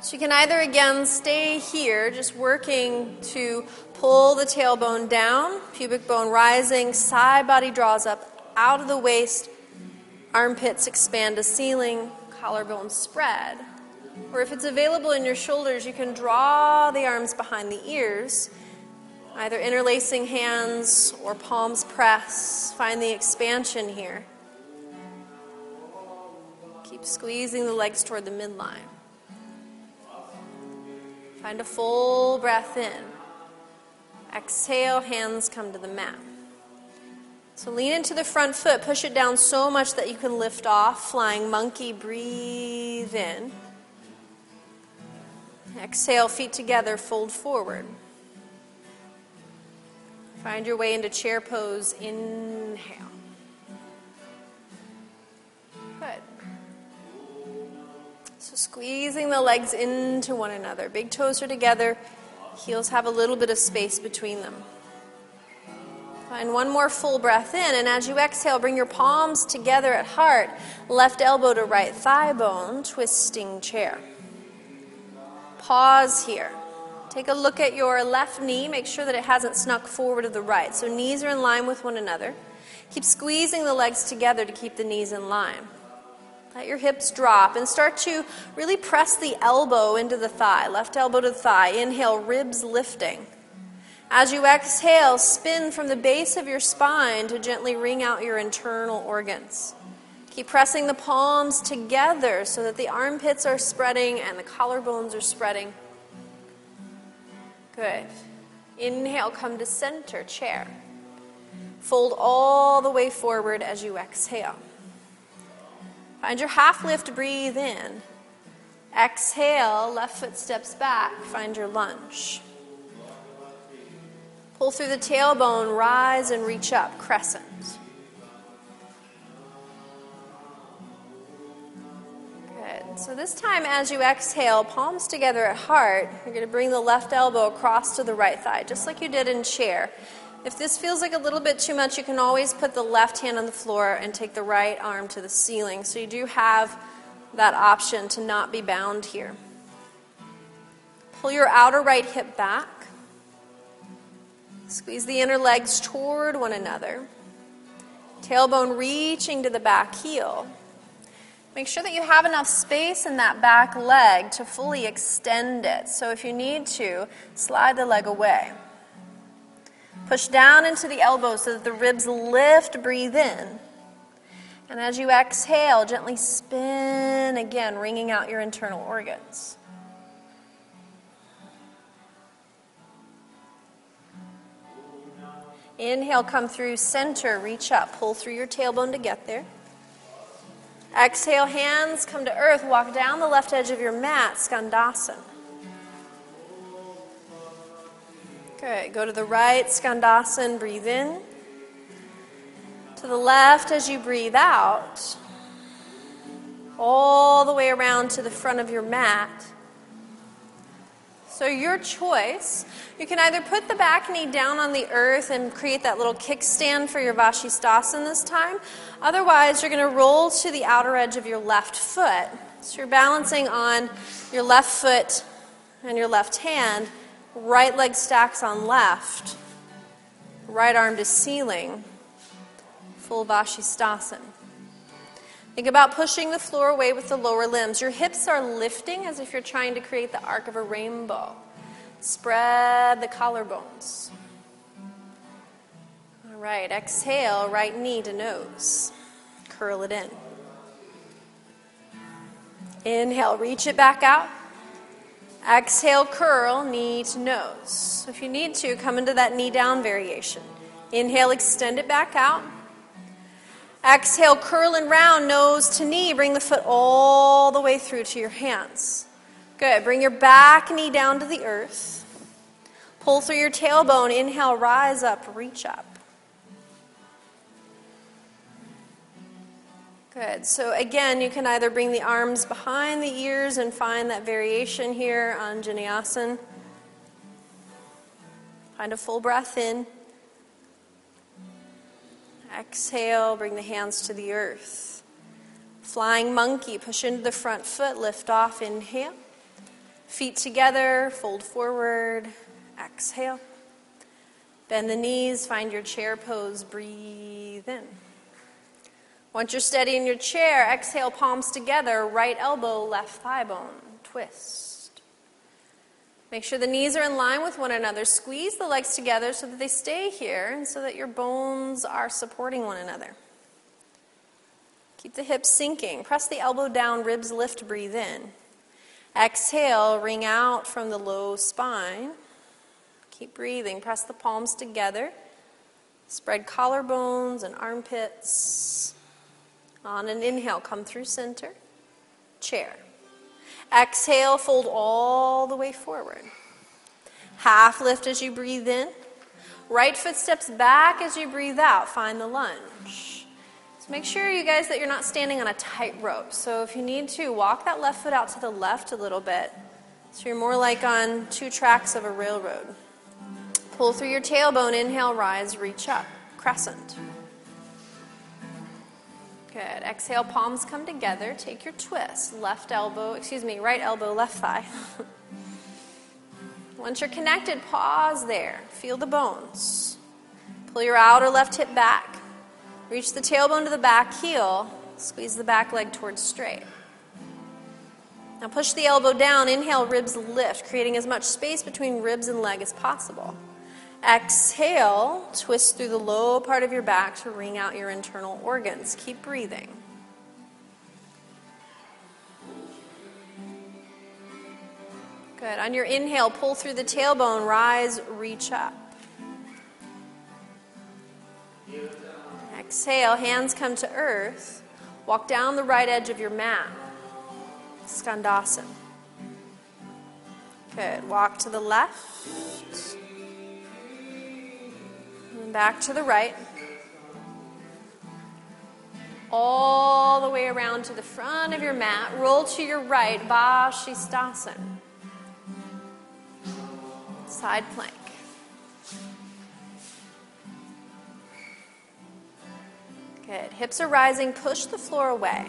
So you can either again stay here, just working to pull the tailbone down, pubic bone rising, side body draws up out of the waist, armpits expand to ceiling, collarbone spread. Or if it's available in your shoulders, you can draw the arms behind the ears, either interlacing hands or palms press. Find the expansion here. Keep squeezing the legs toward the midline. Find a full breath in. Exhale, hands come to the mat. So lean into the front foot, push it down so much that you can lift off. Flying monkey, breathe in. Exhale, feet together, fold forward. Find your way into chair pose. Inhale. Good. So squeezing the legs into one another. Big toes are together, heels have a little bit of space between them. Find one more full breath in, and as you exhale, bring your palms together at heart, left elbow to right thigh bone, twisting chair. Pause here. Take a look at your left knee. Make sure that it hasn't snuck forward to the right. So knees are in line with one another. Keep squeezing the legs together to keep the knees in line. Let your hips drop and start to really press the elbow into the thigh, left elbow to the thigh. Inhale, ribs lifting. As you exhale, spin from the base of your spine to gently wring out your internal organs. Keep pressing the palms together so that the armpits are spreading and the collarbones are spreading. Good. Inhale, come to center, chair. Fold all the way forward as you exhale. Find your half lift, breathe in. Exhale, left foot steps back, find your lunge. Pull through the tailbone, rise and reach up, crescent. Good. So this time, as you exhale, palms together at heart, you're going to bring the left elbow across to the right thigh, just like you did in chair. If this feels like a little bit too much, you can always put the left hand on the floor and take the right arm to the ceiling. So you do have that option to not be bound here. Pull your outer right hip back. Squeeze the inner legs toward one another. Tailbone reaching to the back heel. Make sure that you have enough space in that back leg to fully extend it. So if you need to, slide the leg away. Push down into the elbow so that the ribs lift, breathe in. And as you exhale, gently spin again, wringing out your internal organs. Inhale, come through center, reach up, pull through your tailbone to get there. Exhale, hands come to earth, walk down the left edge of your mat, Skandasana. Good. Go to the right, Skandasana, breathe in. To the left as you breathe out. All the way around to the front of your mat. So, your choice. You can either put the back knee down on the earth and create that little kickstand for your Vashisthasana this time. Otherwise, you're going to roll to the outer edge of your left foot. So, you're balancing on your left foot and your left hand Right leg stacks on left. Right arm to ceiling. Full Vashisthasana. Think about pushing the floor away with the lower limbs. Your hips are lifting as if you're trying to create the arc of a rainbow. Spread the collarbones. All right, exhale, right knee to nose. Curl it in. Inhale, reach it back out. Exhale, curl, knee to nose. If you need to, come into that knee down variation. Inhale, extend it back out. Exhale, curl and round, nose to knee. Bring the foot all the way through to your hands. Good. Bring your back knee down to the earth. Pull through your tailbone. Inhale, rise up, reach up. Good. So again, you can either bring the arms behind the ears and find that variation here Anjaneyasana. Find a full breath in. Exhale, bring the hands to the earth. Flying monkey, push into the front foot, lift off, inhale. Feet together, fold forward, exhale. Bend the knees, find your chair pose, breathe in. Once you're steady in your chair, exhale, palms together, right elbow, left thigh bone, twist. Make sure the knees are in line with one another. Squeeze the legs together so that they stay here and so that your bones are supporting one another. Keep the hips sinking. Press the elbow down, ribs lift, breathe in. Exhale, wring out from the low spine. Keep breathing. Press the palms together. Spread collarbones and armpits. On an inhale, come through center. Chair. Exhale, fold all the way forward. Half lift as you breathe in. Right foot steps back as you breathe out. Find the lunge. So make sure, you guys, that you're not standing on a tight rope. So if you need to, walk that left foot out to the left a little bit. So you're more like on two tracks of a railroad. Pull through your tailbone, inhale, rise, reach up, crescent. Good. Exhale, palms come together. Take your twist. Left elbow, excuse me, right elbow, left thigh. [LAUGHS] Once you're connected, pause there. Feel the bones. Pull your outer left hip back. Reach the tailbone to the back heel. Squeeze the back leg towards straight. Now push the elbow down. Inhale, ribs lift, creating as much space between ribs and leg as possible. Exhale, twist through the low part of your back to wring out your internal organs. Keep breathing. Good. On your inhale, pull through the tailbone, rise, reach up. Exhale, hands come to earth. Walk down the right edge of your mat. Skandasana. Good. Walk to the left. Back to the right. All the way around to the front of your mat. Roll to your right. Vashisthasana. Side plank. Good. Hips are rising. Push the floor away.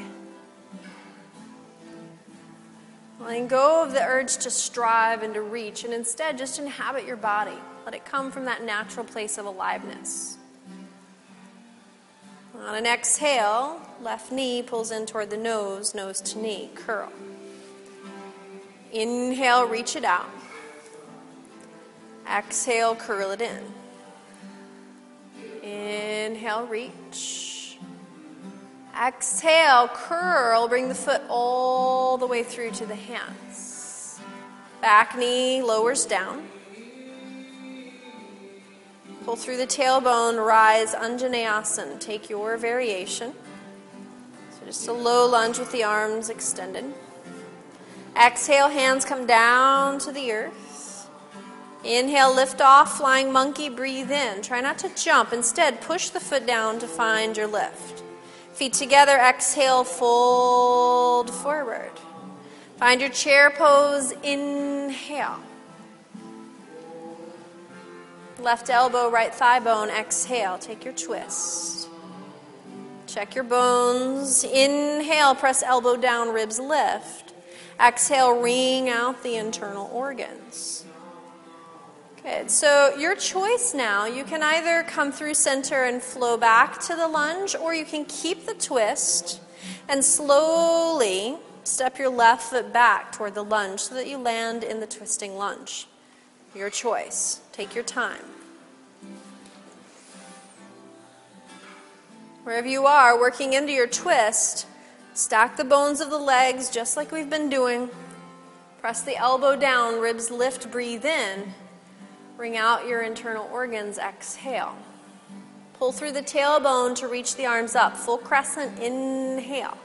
Letting go of the urge to strive and to reach, and instead just inhabit your body. Let it come from that natural place of aliveness. On an exhale, left knee pulls in toward the nose, nose to knee, curl. Inhale, reach it out. Exhale, curl it in. Inhale, reach. Exhale, curl, bring the foot all the way through to the hands. Back knee lowers down. Pull through the tailbone, rise, Anjaneyasana. Take your variation. So just a low lunge with the arms extended. Exhale, hands come down to the earth. Inhale, lift off, flying monkey, breathe in. Try not to jump. Instead, push the foot down to find your lift. Feet together, exhale, fold forward. Find your chair pose, inhale. Left elbow, right thigh bone, exhale. Take your twist. Check your bones. Inhale, press elbow down, ribs lift. Exhale, wring out the internal organs. Good. So, your choice now, you can either come through center and flow back to the lunge, or you can keep the twist and slowly step your left foot back toward the lunge so that you land in the twisting lunge. Your choice. Take your time. Wherever you are, working into your twist, stack the bones of the legs just like we've been doing. Press the elbow down, ribs lift, breathe in. Bring out your internal organs, exhale. Pull through the tailbone to reach the arms up. Full crescent, inhale.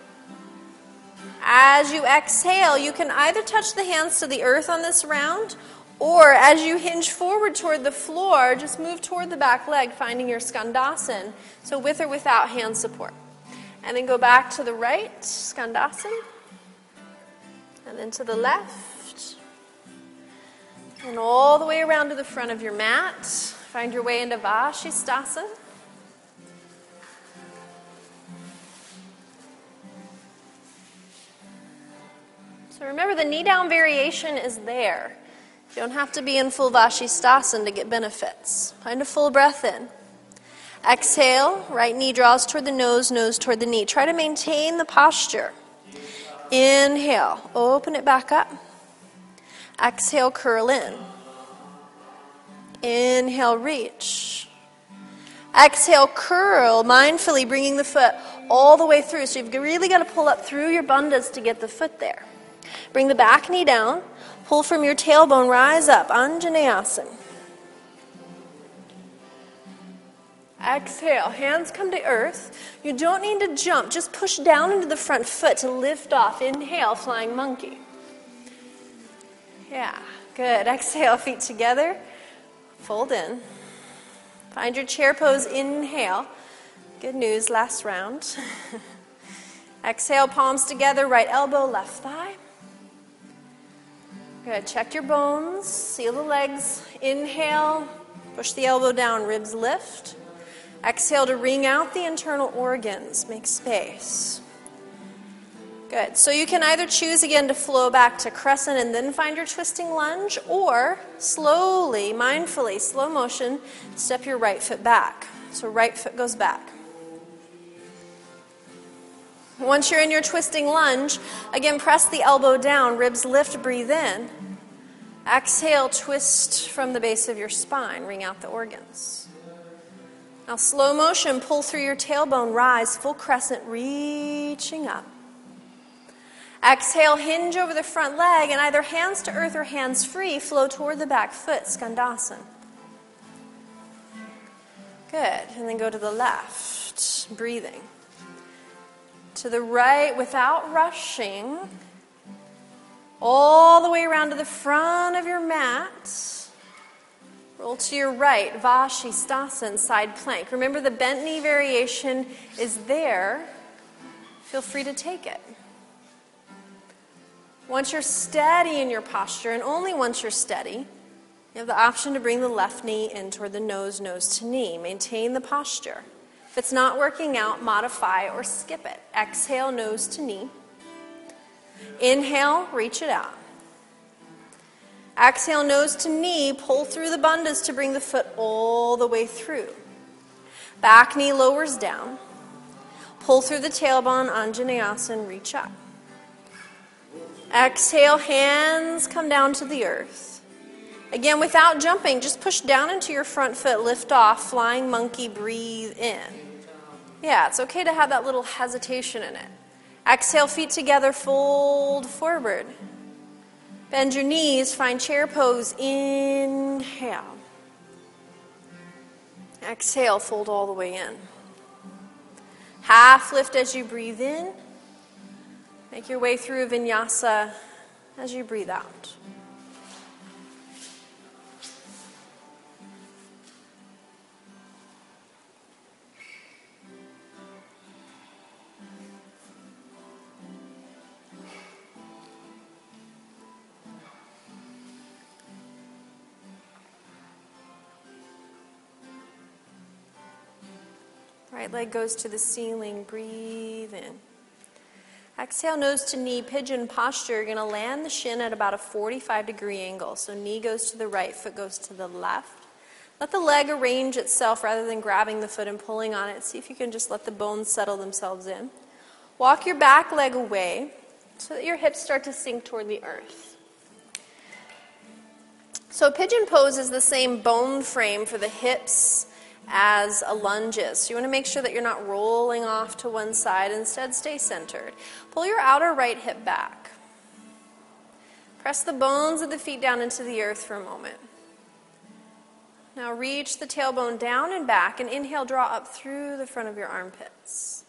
As you exhale, you can either touch the hands to the earth on this round, or as you hinge forward toward the floor, just move toward the back leg, finding your skandasana. So with or without hand support. And then go back to the right, skandasana. And then to the left. And all the way around to the front of your mat. Find your way into Vashisthasana. So remember, the knee down variation is there. You don't have to be in full Vashisthasana to get benefits. Find a full breath in. Exhale, right knee draws toward the nose, nose toward the knee. Try to maintain the posture. Inhale, open it back up. Exhale, curl in. Inhale, reach. Exhale, curl, mindfully bringing the foot all the way through. So you've really got to pull up through your bandhas to get the foot there. Bring the back knee down. Pull from your tailbone, rise up, Anjaneyasana. Exhale, hands come to earth. You don't need to jump, just push down into the front foot to lift off. Inhale, flying monkey. Yeah, good. Exhale, feet together. Fold in. Find your chair pose. Inhale. Good news, last round. [LAUGHS] Exhale, palms together, right elbow, left thigh. Good. Check your bones, seal the legs. Inhale, push the elbow down, ribs lift. Exhale to wring out the internal organs, make space. Good. So you can either choose again to flow back to crescent and then find your twisting lunge, or slowly, mindfully, slow motion, step your right foot back. So right foot goes back. Once you're in your twisting lunge, again press the elbow down, ribs lift, breathe in. Exhale, twist from the base of your spine, wring out the organs. Now, slow motion, pull through your tailbone, rise, full crescent, reaching up. Exhale, hinge over the front leg, and either hands to earth or hands free, flow toward the back foot, Skandasana. Good. And then go to the left, breathing. To the right without rushing, all the way around to the front of your mat. Roll to your right, Vashisthasana, side plank. Remember the bent knee variation is there. Feel free to take it. Once you're steady in your posture, and only once you're steady, you have the option to bring the left knee in toward the nose, nose to knee. Maintain the posture. If it's not working out, modify or skip it. Exhale, nose to knee. Inhale, reach it out. Exhale, nose to knee, pull through the bandhas to bring the foot all the way through. Back knee lowers down. Pull through the tailbone, Anjaneyasana, reach up. Exhale, hands come down to the earth. Again, without jumping, just push down into your front foot, lift off, flying monkey, breathe in. Yeah, it's okay to have that little hesitation in it. Exhale, feet together, fold forward. Bend your knees, find chair pose. Inhale. Exhale, fold all the way in. Half lift as you breathe in. Make your way through vinyasa as you breathe out. Right leg goes to the ceiling. Breathe in. Exhale, nose to knee, pigeon posture. You're going to land the shin at about a 45 degree angle. So knee goes to the right, foot goes to the left. Let the leg arrange itself rather than grabbing the foot and pulling on it. See if you can just let the bones settle themselves in. Walk your back leg away so that your hips start to sink toward the earth. So, pigeon pose is the same bone frame for the hips as a lunge is. So you want to make sure that you're not rolling off to one side. Instead, stay centered. Pull your outer right hip back. Press the bones of the feet down into the earth for a moment. Now reach the tailbone down and back and inhale, draw up through the front of your armpits.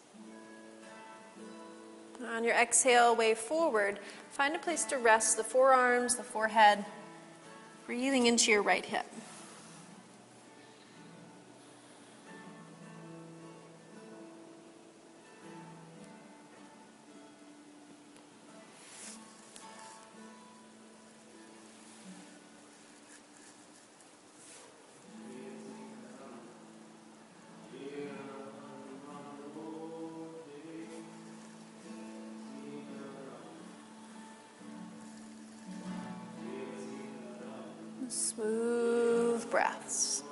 On your exhale, wave forward. Find a place to rest the forearms, the forehead, breathing into your right hip. Breaths.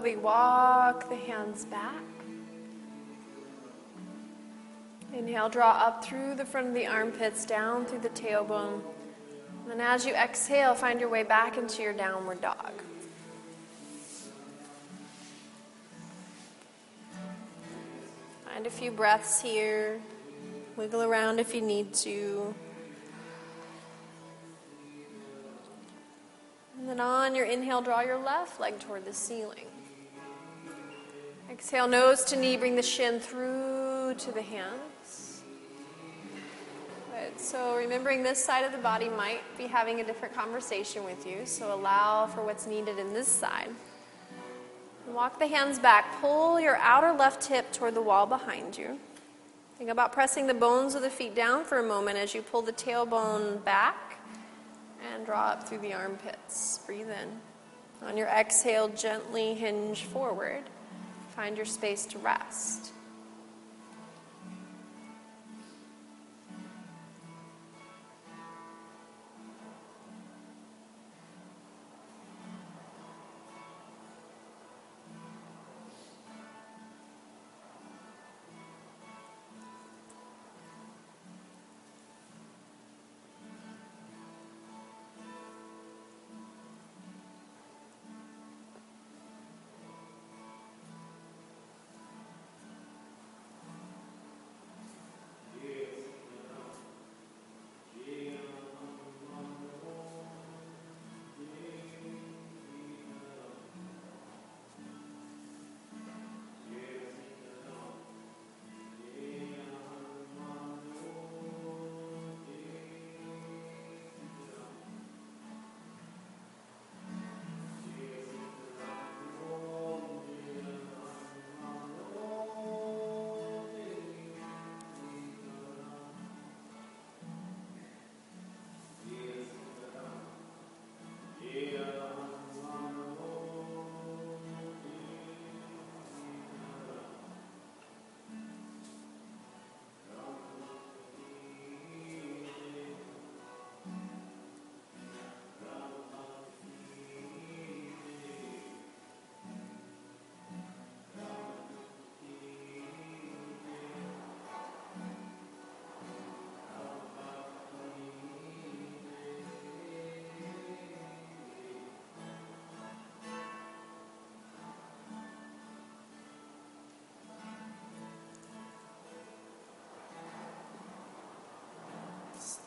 Slowly walk the hands back. Inhale, draw up through the front of the armpits, down through the tailbone. And as you exhale, find your way back into your downward dog. Find a few breaths here. Wiggle around if you need to. And then on your inhale, draw your left leg toward the ceiling. Exhale, nose to knee, bring the shin through to the hands. Good. So, remembering this side of the body might be having a different conversation with you, so allow for what's needed in this side. Walk the hands back. Pull your outer left hip toward the wall behind you. Think about pressing the bones of the feet down for a moment as you pull the tailbone back and draw up through the armpits. Breathe in. On your exhale, gently hinge forward. Find your space to rest.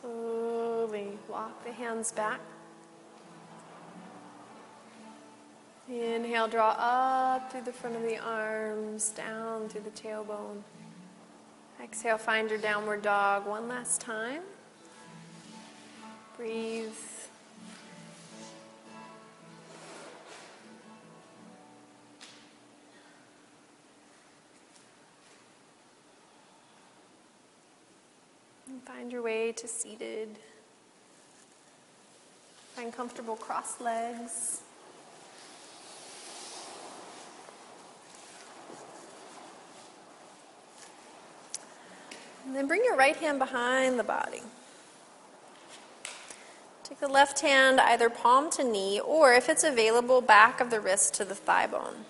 Slowly walk the hands back. Inhale, draw up through the front of the arms, down through the tailbone. Exhale, find your downward dog one last time. Breathe. find your way to seated. Find comfortable cross legs. And then bring your right hand behind the body. Take the left hand either palm to knee or, if it's available, back of the wrist to the thigh bone.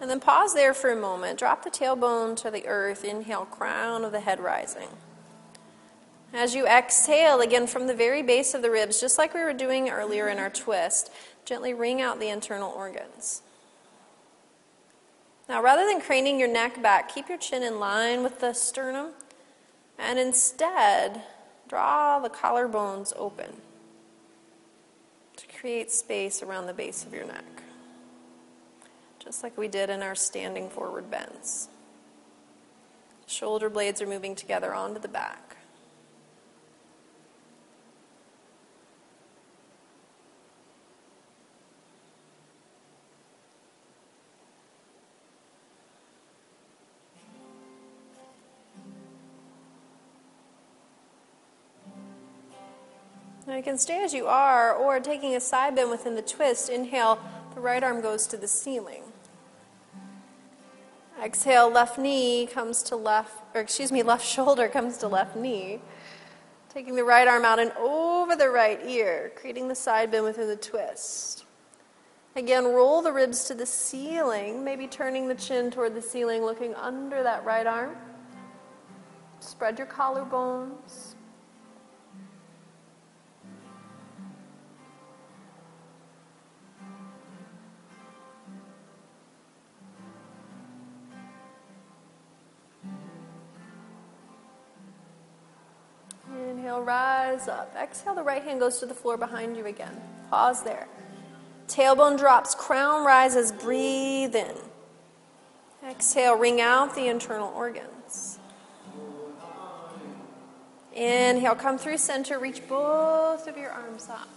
And then pause there for a moment. Drop the tailbone to the earth. Inhale, crown of the head rising. As you exhale, again from the very base of the ribs, just like we were doing earlier in our twist, gently wring out the internal organs. Now, rather than craning your neck back, keep your chin in line with the sternum, and instead, draw the collarbones open to create space around the base of your neck, just like we did in our standing forward bends. Shoulder blades are moving together onto the back. Now you can stay as you are, or taking a side bend within the twist, inhale, the right arm goes to the ceiling. Exhale, left knee comes to left, or excuse me, left [LAUGHS] shoulder comes to left knee. Taking the right arm out and over the right ear, creating the side bend within the twist. Again, roll the ribs to the ceiling, maybe turning the chin toward the ceiling, looking under that right arm. Spread your collarbones. Inhale, rise up. Exhale, the right hand goes to the floor behind you again. Pause there. Tailbone drops, crown rises, breathe in. Exhale, wring out the internal organs. Inhale, come through center, reach both of your arms up.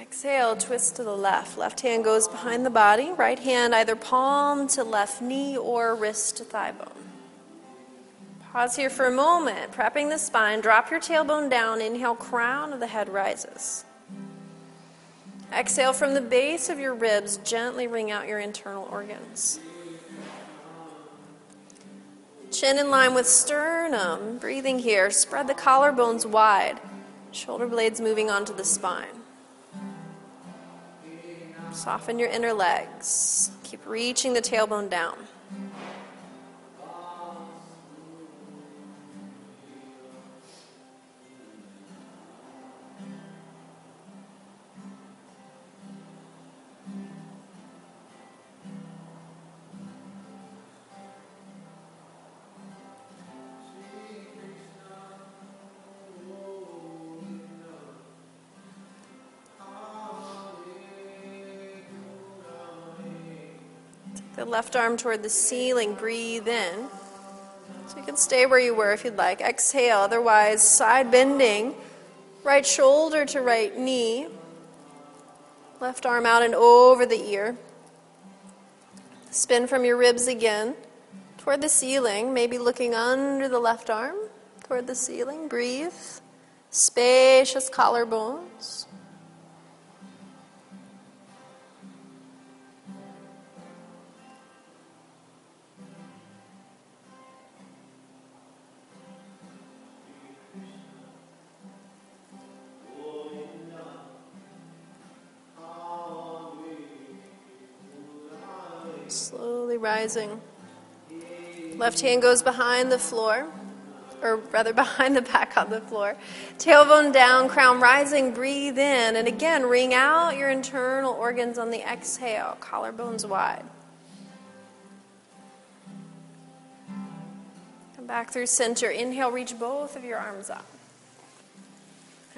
Exhale, twist to the left. Left hand goes behind the body, right hand either palm to left knee or wrist to thigh bone. Pause here for a moment, prepping the spine. Drop your tailbone down. Inhale, crown of the head rises. Exhale from the base of your ribs, gently wring out your internal organs. Chin in line with sternum. Breathing here. Spread the collarbones wide. Shoulder blades moving onto the spine. Soften your inner legs. Keep reaching the tailbone down. Left arm toward the ceiling. Breathe in. So you can stay where you were if you'd like. Exhale. Otherwise, side bending. Right shoulder to right knee. Left arm out and over the ear. Spin from your ribs again toward the ceiling, maybe looking under the left arm toward the ceiling. Breathe. Spacious collarbones. Slowly rising. Left hand goes behind the floor, or rather [LAUGHS] behind the back on the floor. Tailbone down, crown rising, breathe in. And again, wring out your internal organs on the exhale, collarbones wide. Come back through center. Inhale, reach both of your arms up.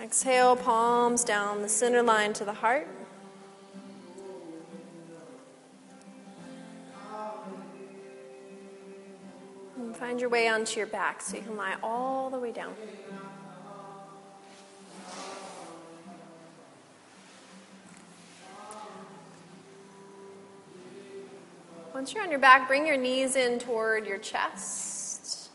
Exhale, palms down the center line to the heart. Find your way onto your back so you can lie all the way down. Once you're on your back, bring your knees in toward your chest.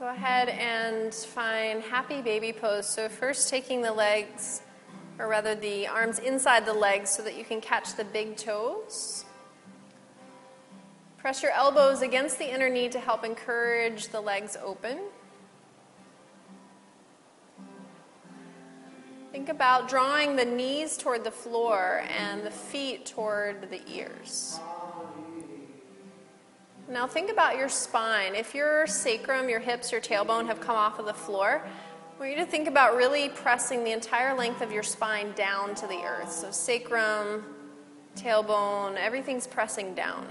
Go ahead and find happy baby pose. So, first taking the legs, or rather the arms inside the legs so that you can catch the big toes. Press your elbows against the inner knee to help encourage the legs open. Think about drawing the knees toward the floor and the feet toward the ears. Now think about your spine. If your sacrum, your hips, your tailbone have come off of the floor, I want you to think about really pressing the entire length of your spine down to the earth. So sacrum, tailbone, everything's pressing down.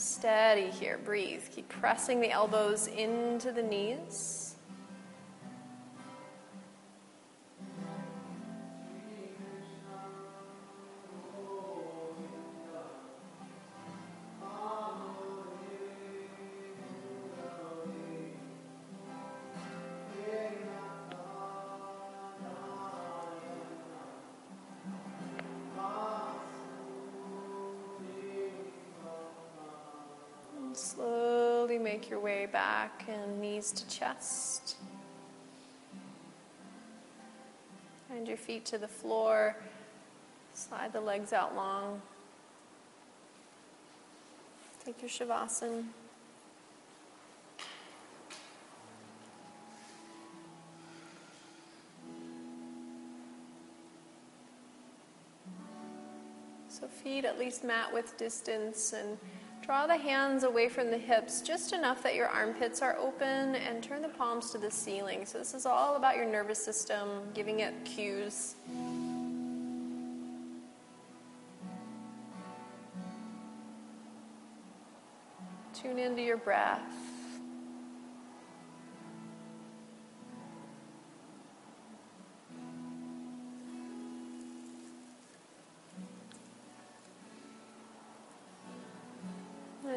Steady here, breathe. Keep pressing the elbows into the knees. Your way back and knees to chest. Find your feet to the floor. Slide the legs out long. Take your Shavasana. So feet at least mat width distance and Draw the hands away from the hips just enough that your armpits are open and turn the palms to the ceiling. So, this is all about your nervous system, giving it cues. Tune into your breath.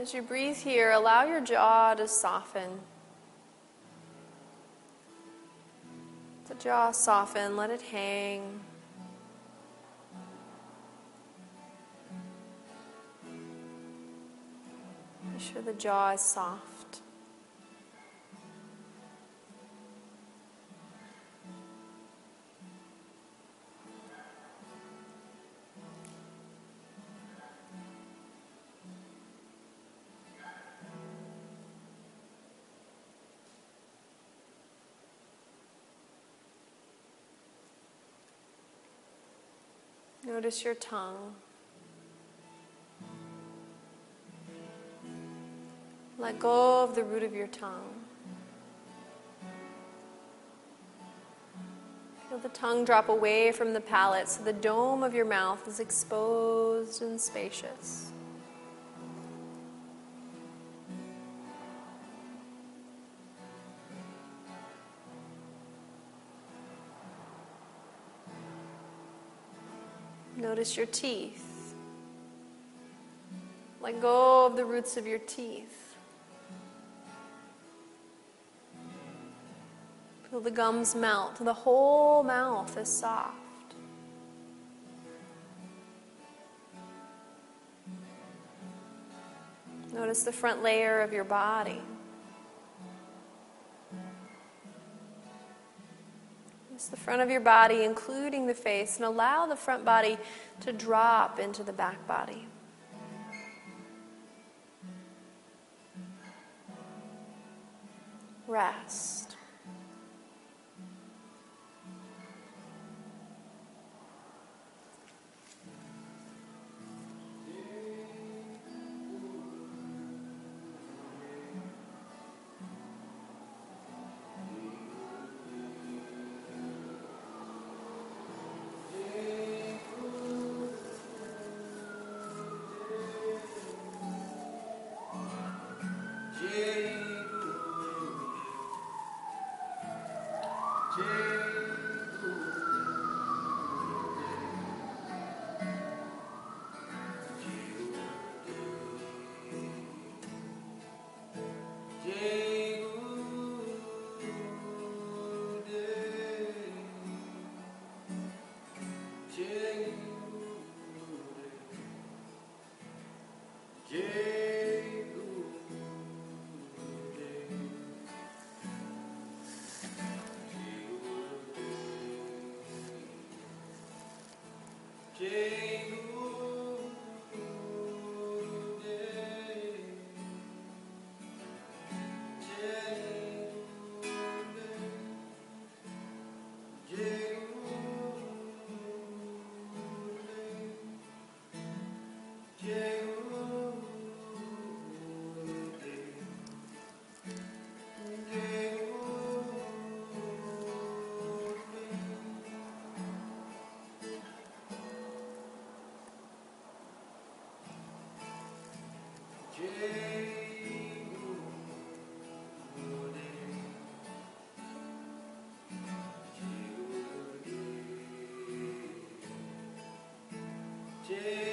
As you breathe here, allow your jaw to soften. The jaw soften, let it hang. Make sure the jaw is soft. Notice your tongue. Let go of the root of your tongue. Feel the tongue drop away from the palate so the dome of your mouth is exposed and spacious. Notice your teeth. Let go of the roots of your teeth. Feel the gums melt. The whole mouth is soft. Notice the front layer of your body. The front of your body, including the face, and allow the front body to drop into the back body. Rest. day. Jesus.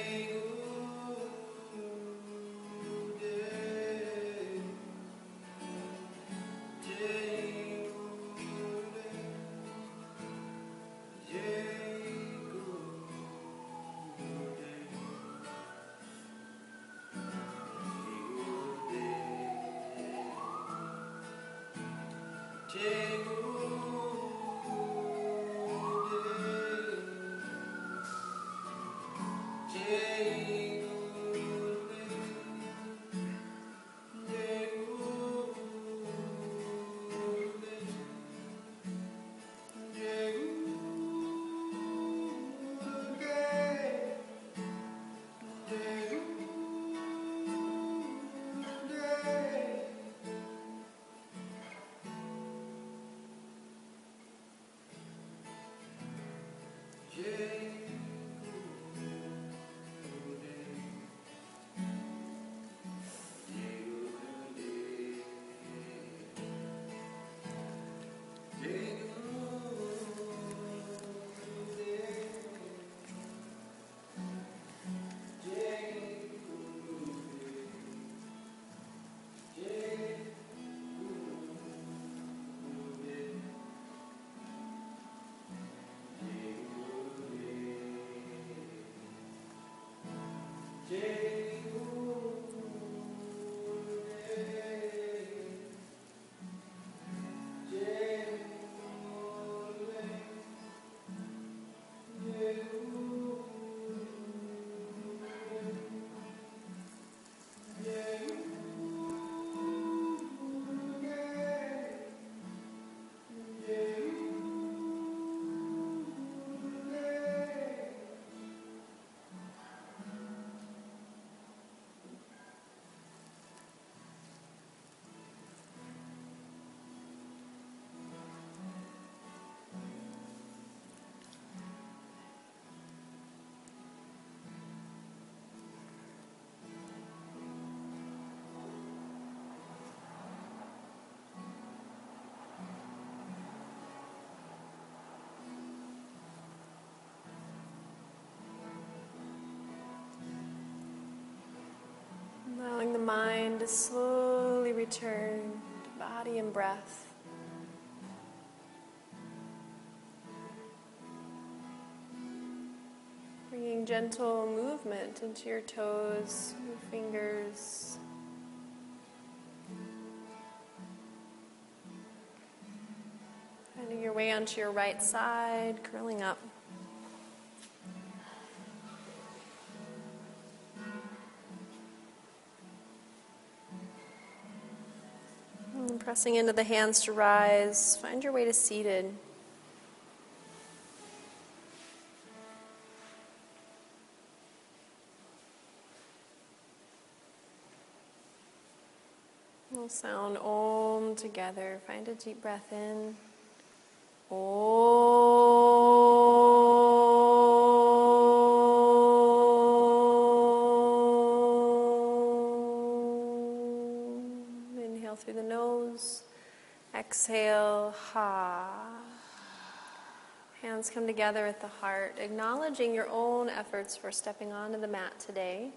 Allowing the mind to slowly return to body and breath. Bringing gentle movement into your toes, your fingers. Finding your way onto your right side, curling up. Pressing into the hands to rise. Find your way to seated. We'll sound Om together. Find a deep breath in. Inhale through the nose. Exhale, ha. Hands come together at the heart, acknowledging your own efforts for stepping onto the mat today.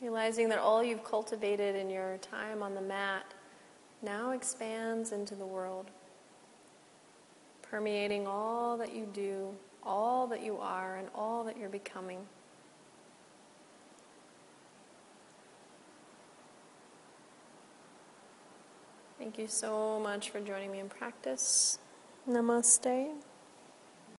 Realizing that all you've cultivated in your time on the mat now expands into the world, permeating all that you do, all that you are, and all that you're becoming. Thank you so much for joining me in practice. Namaste.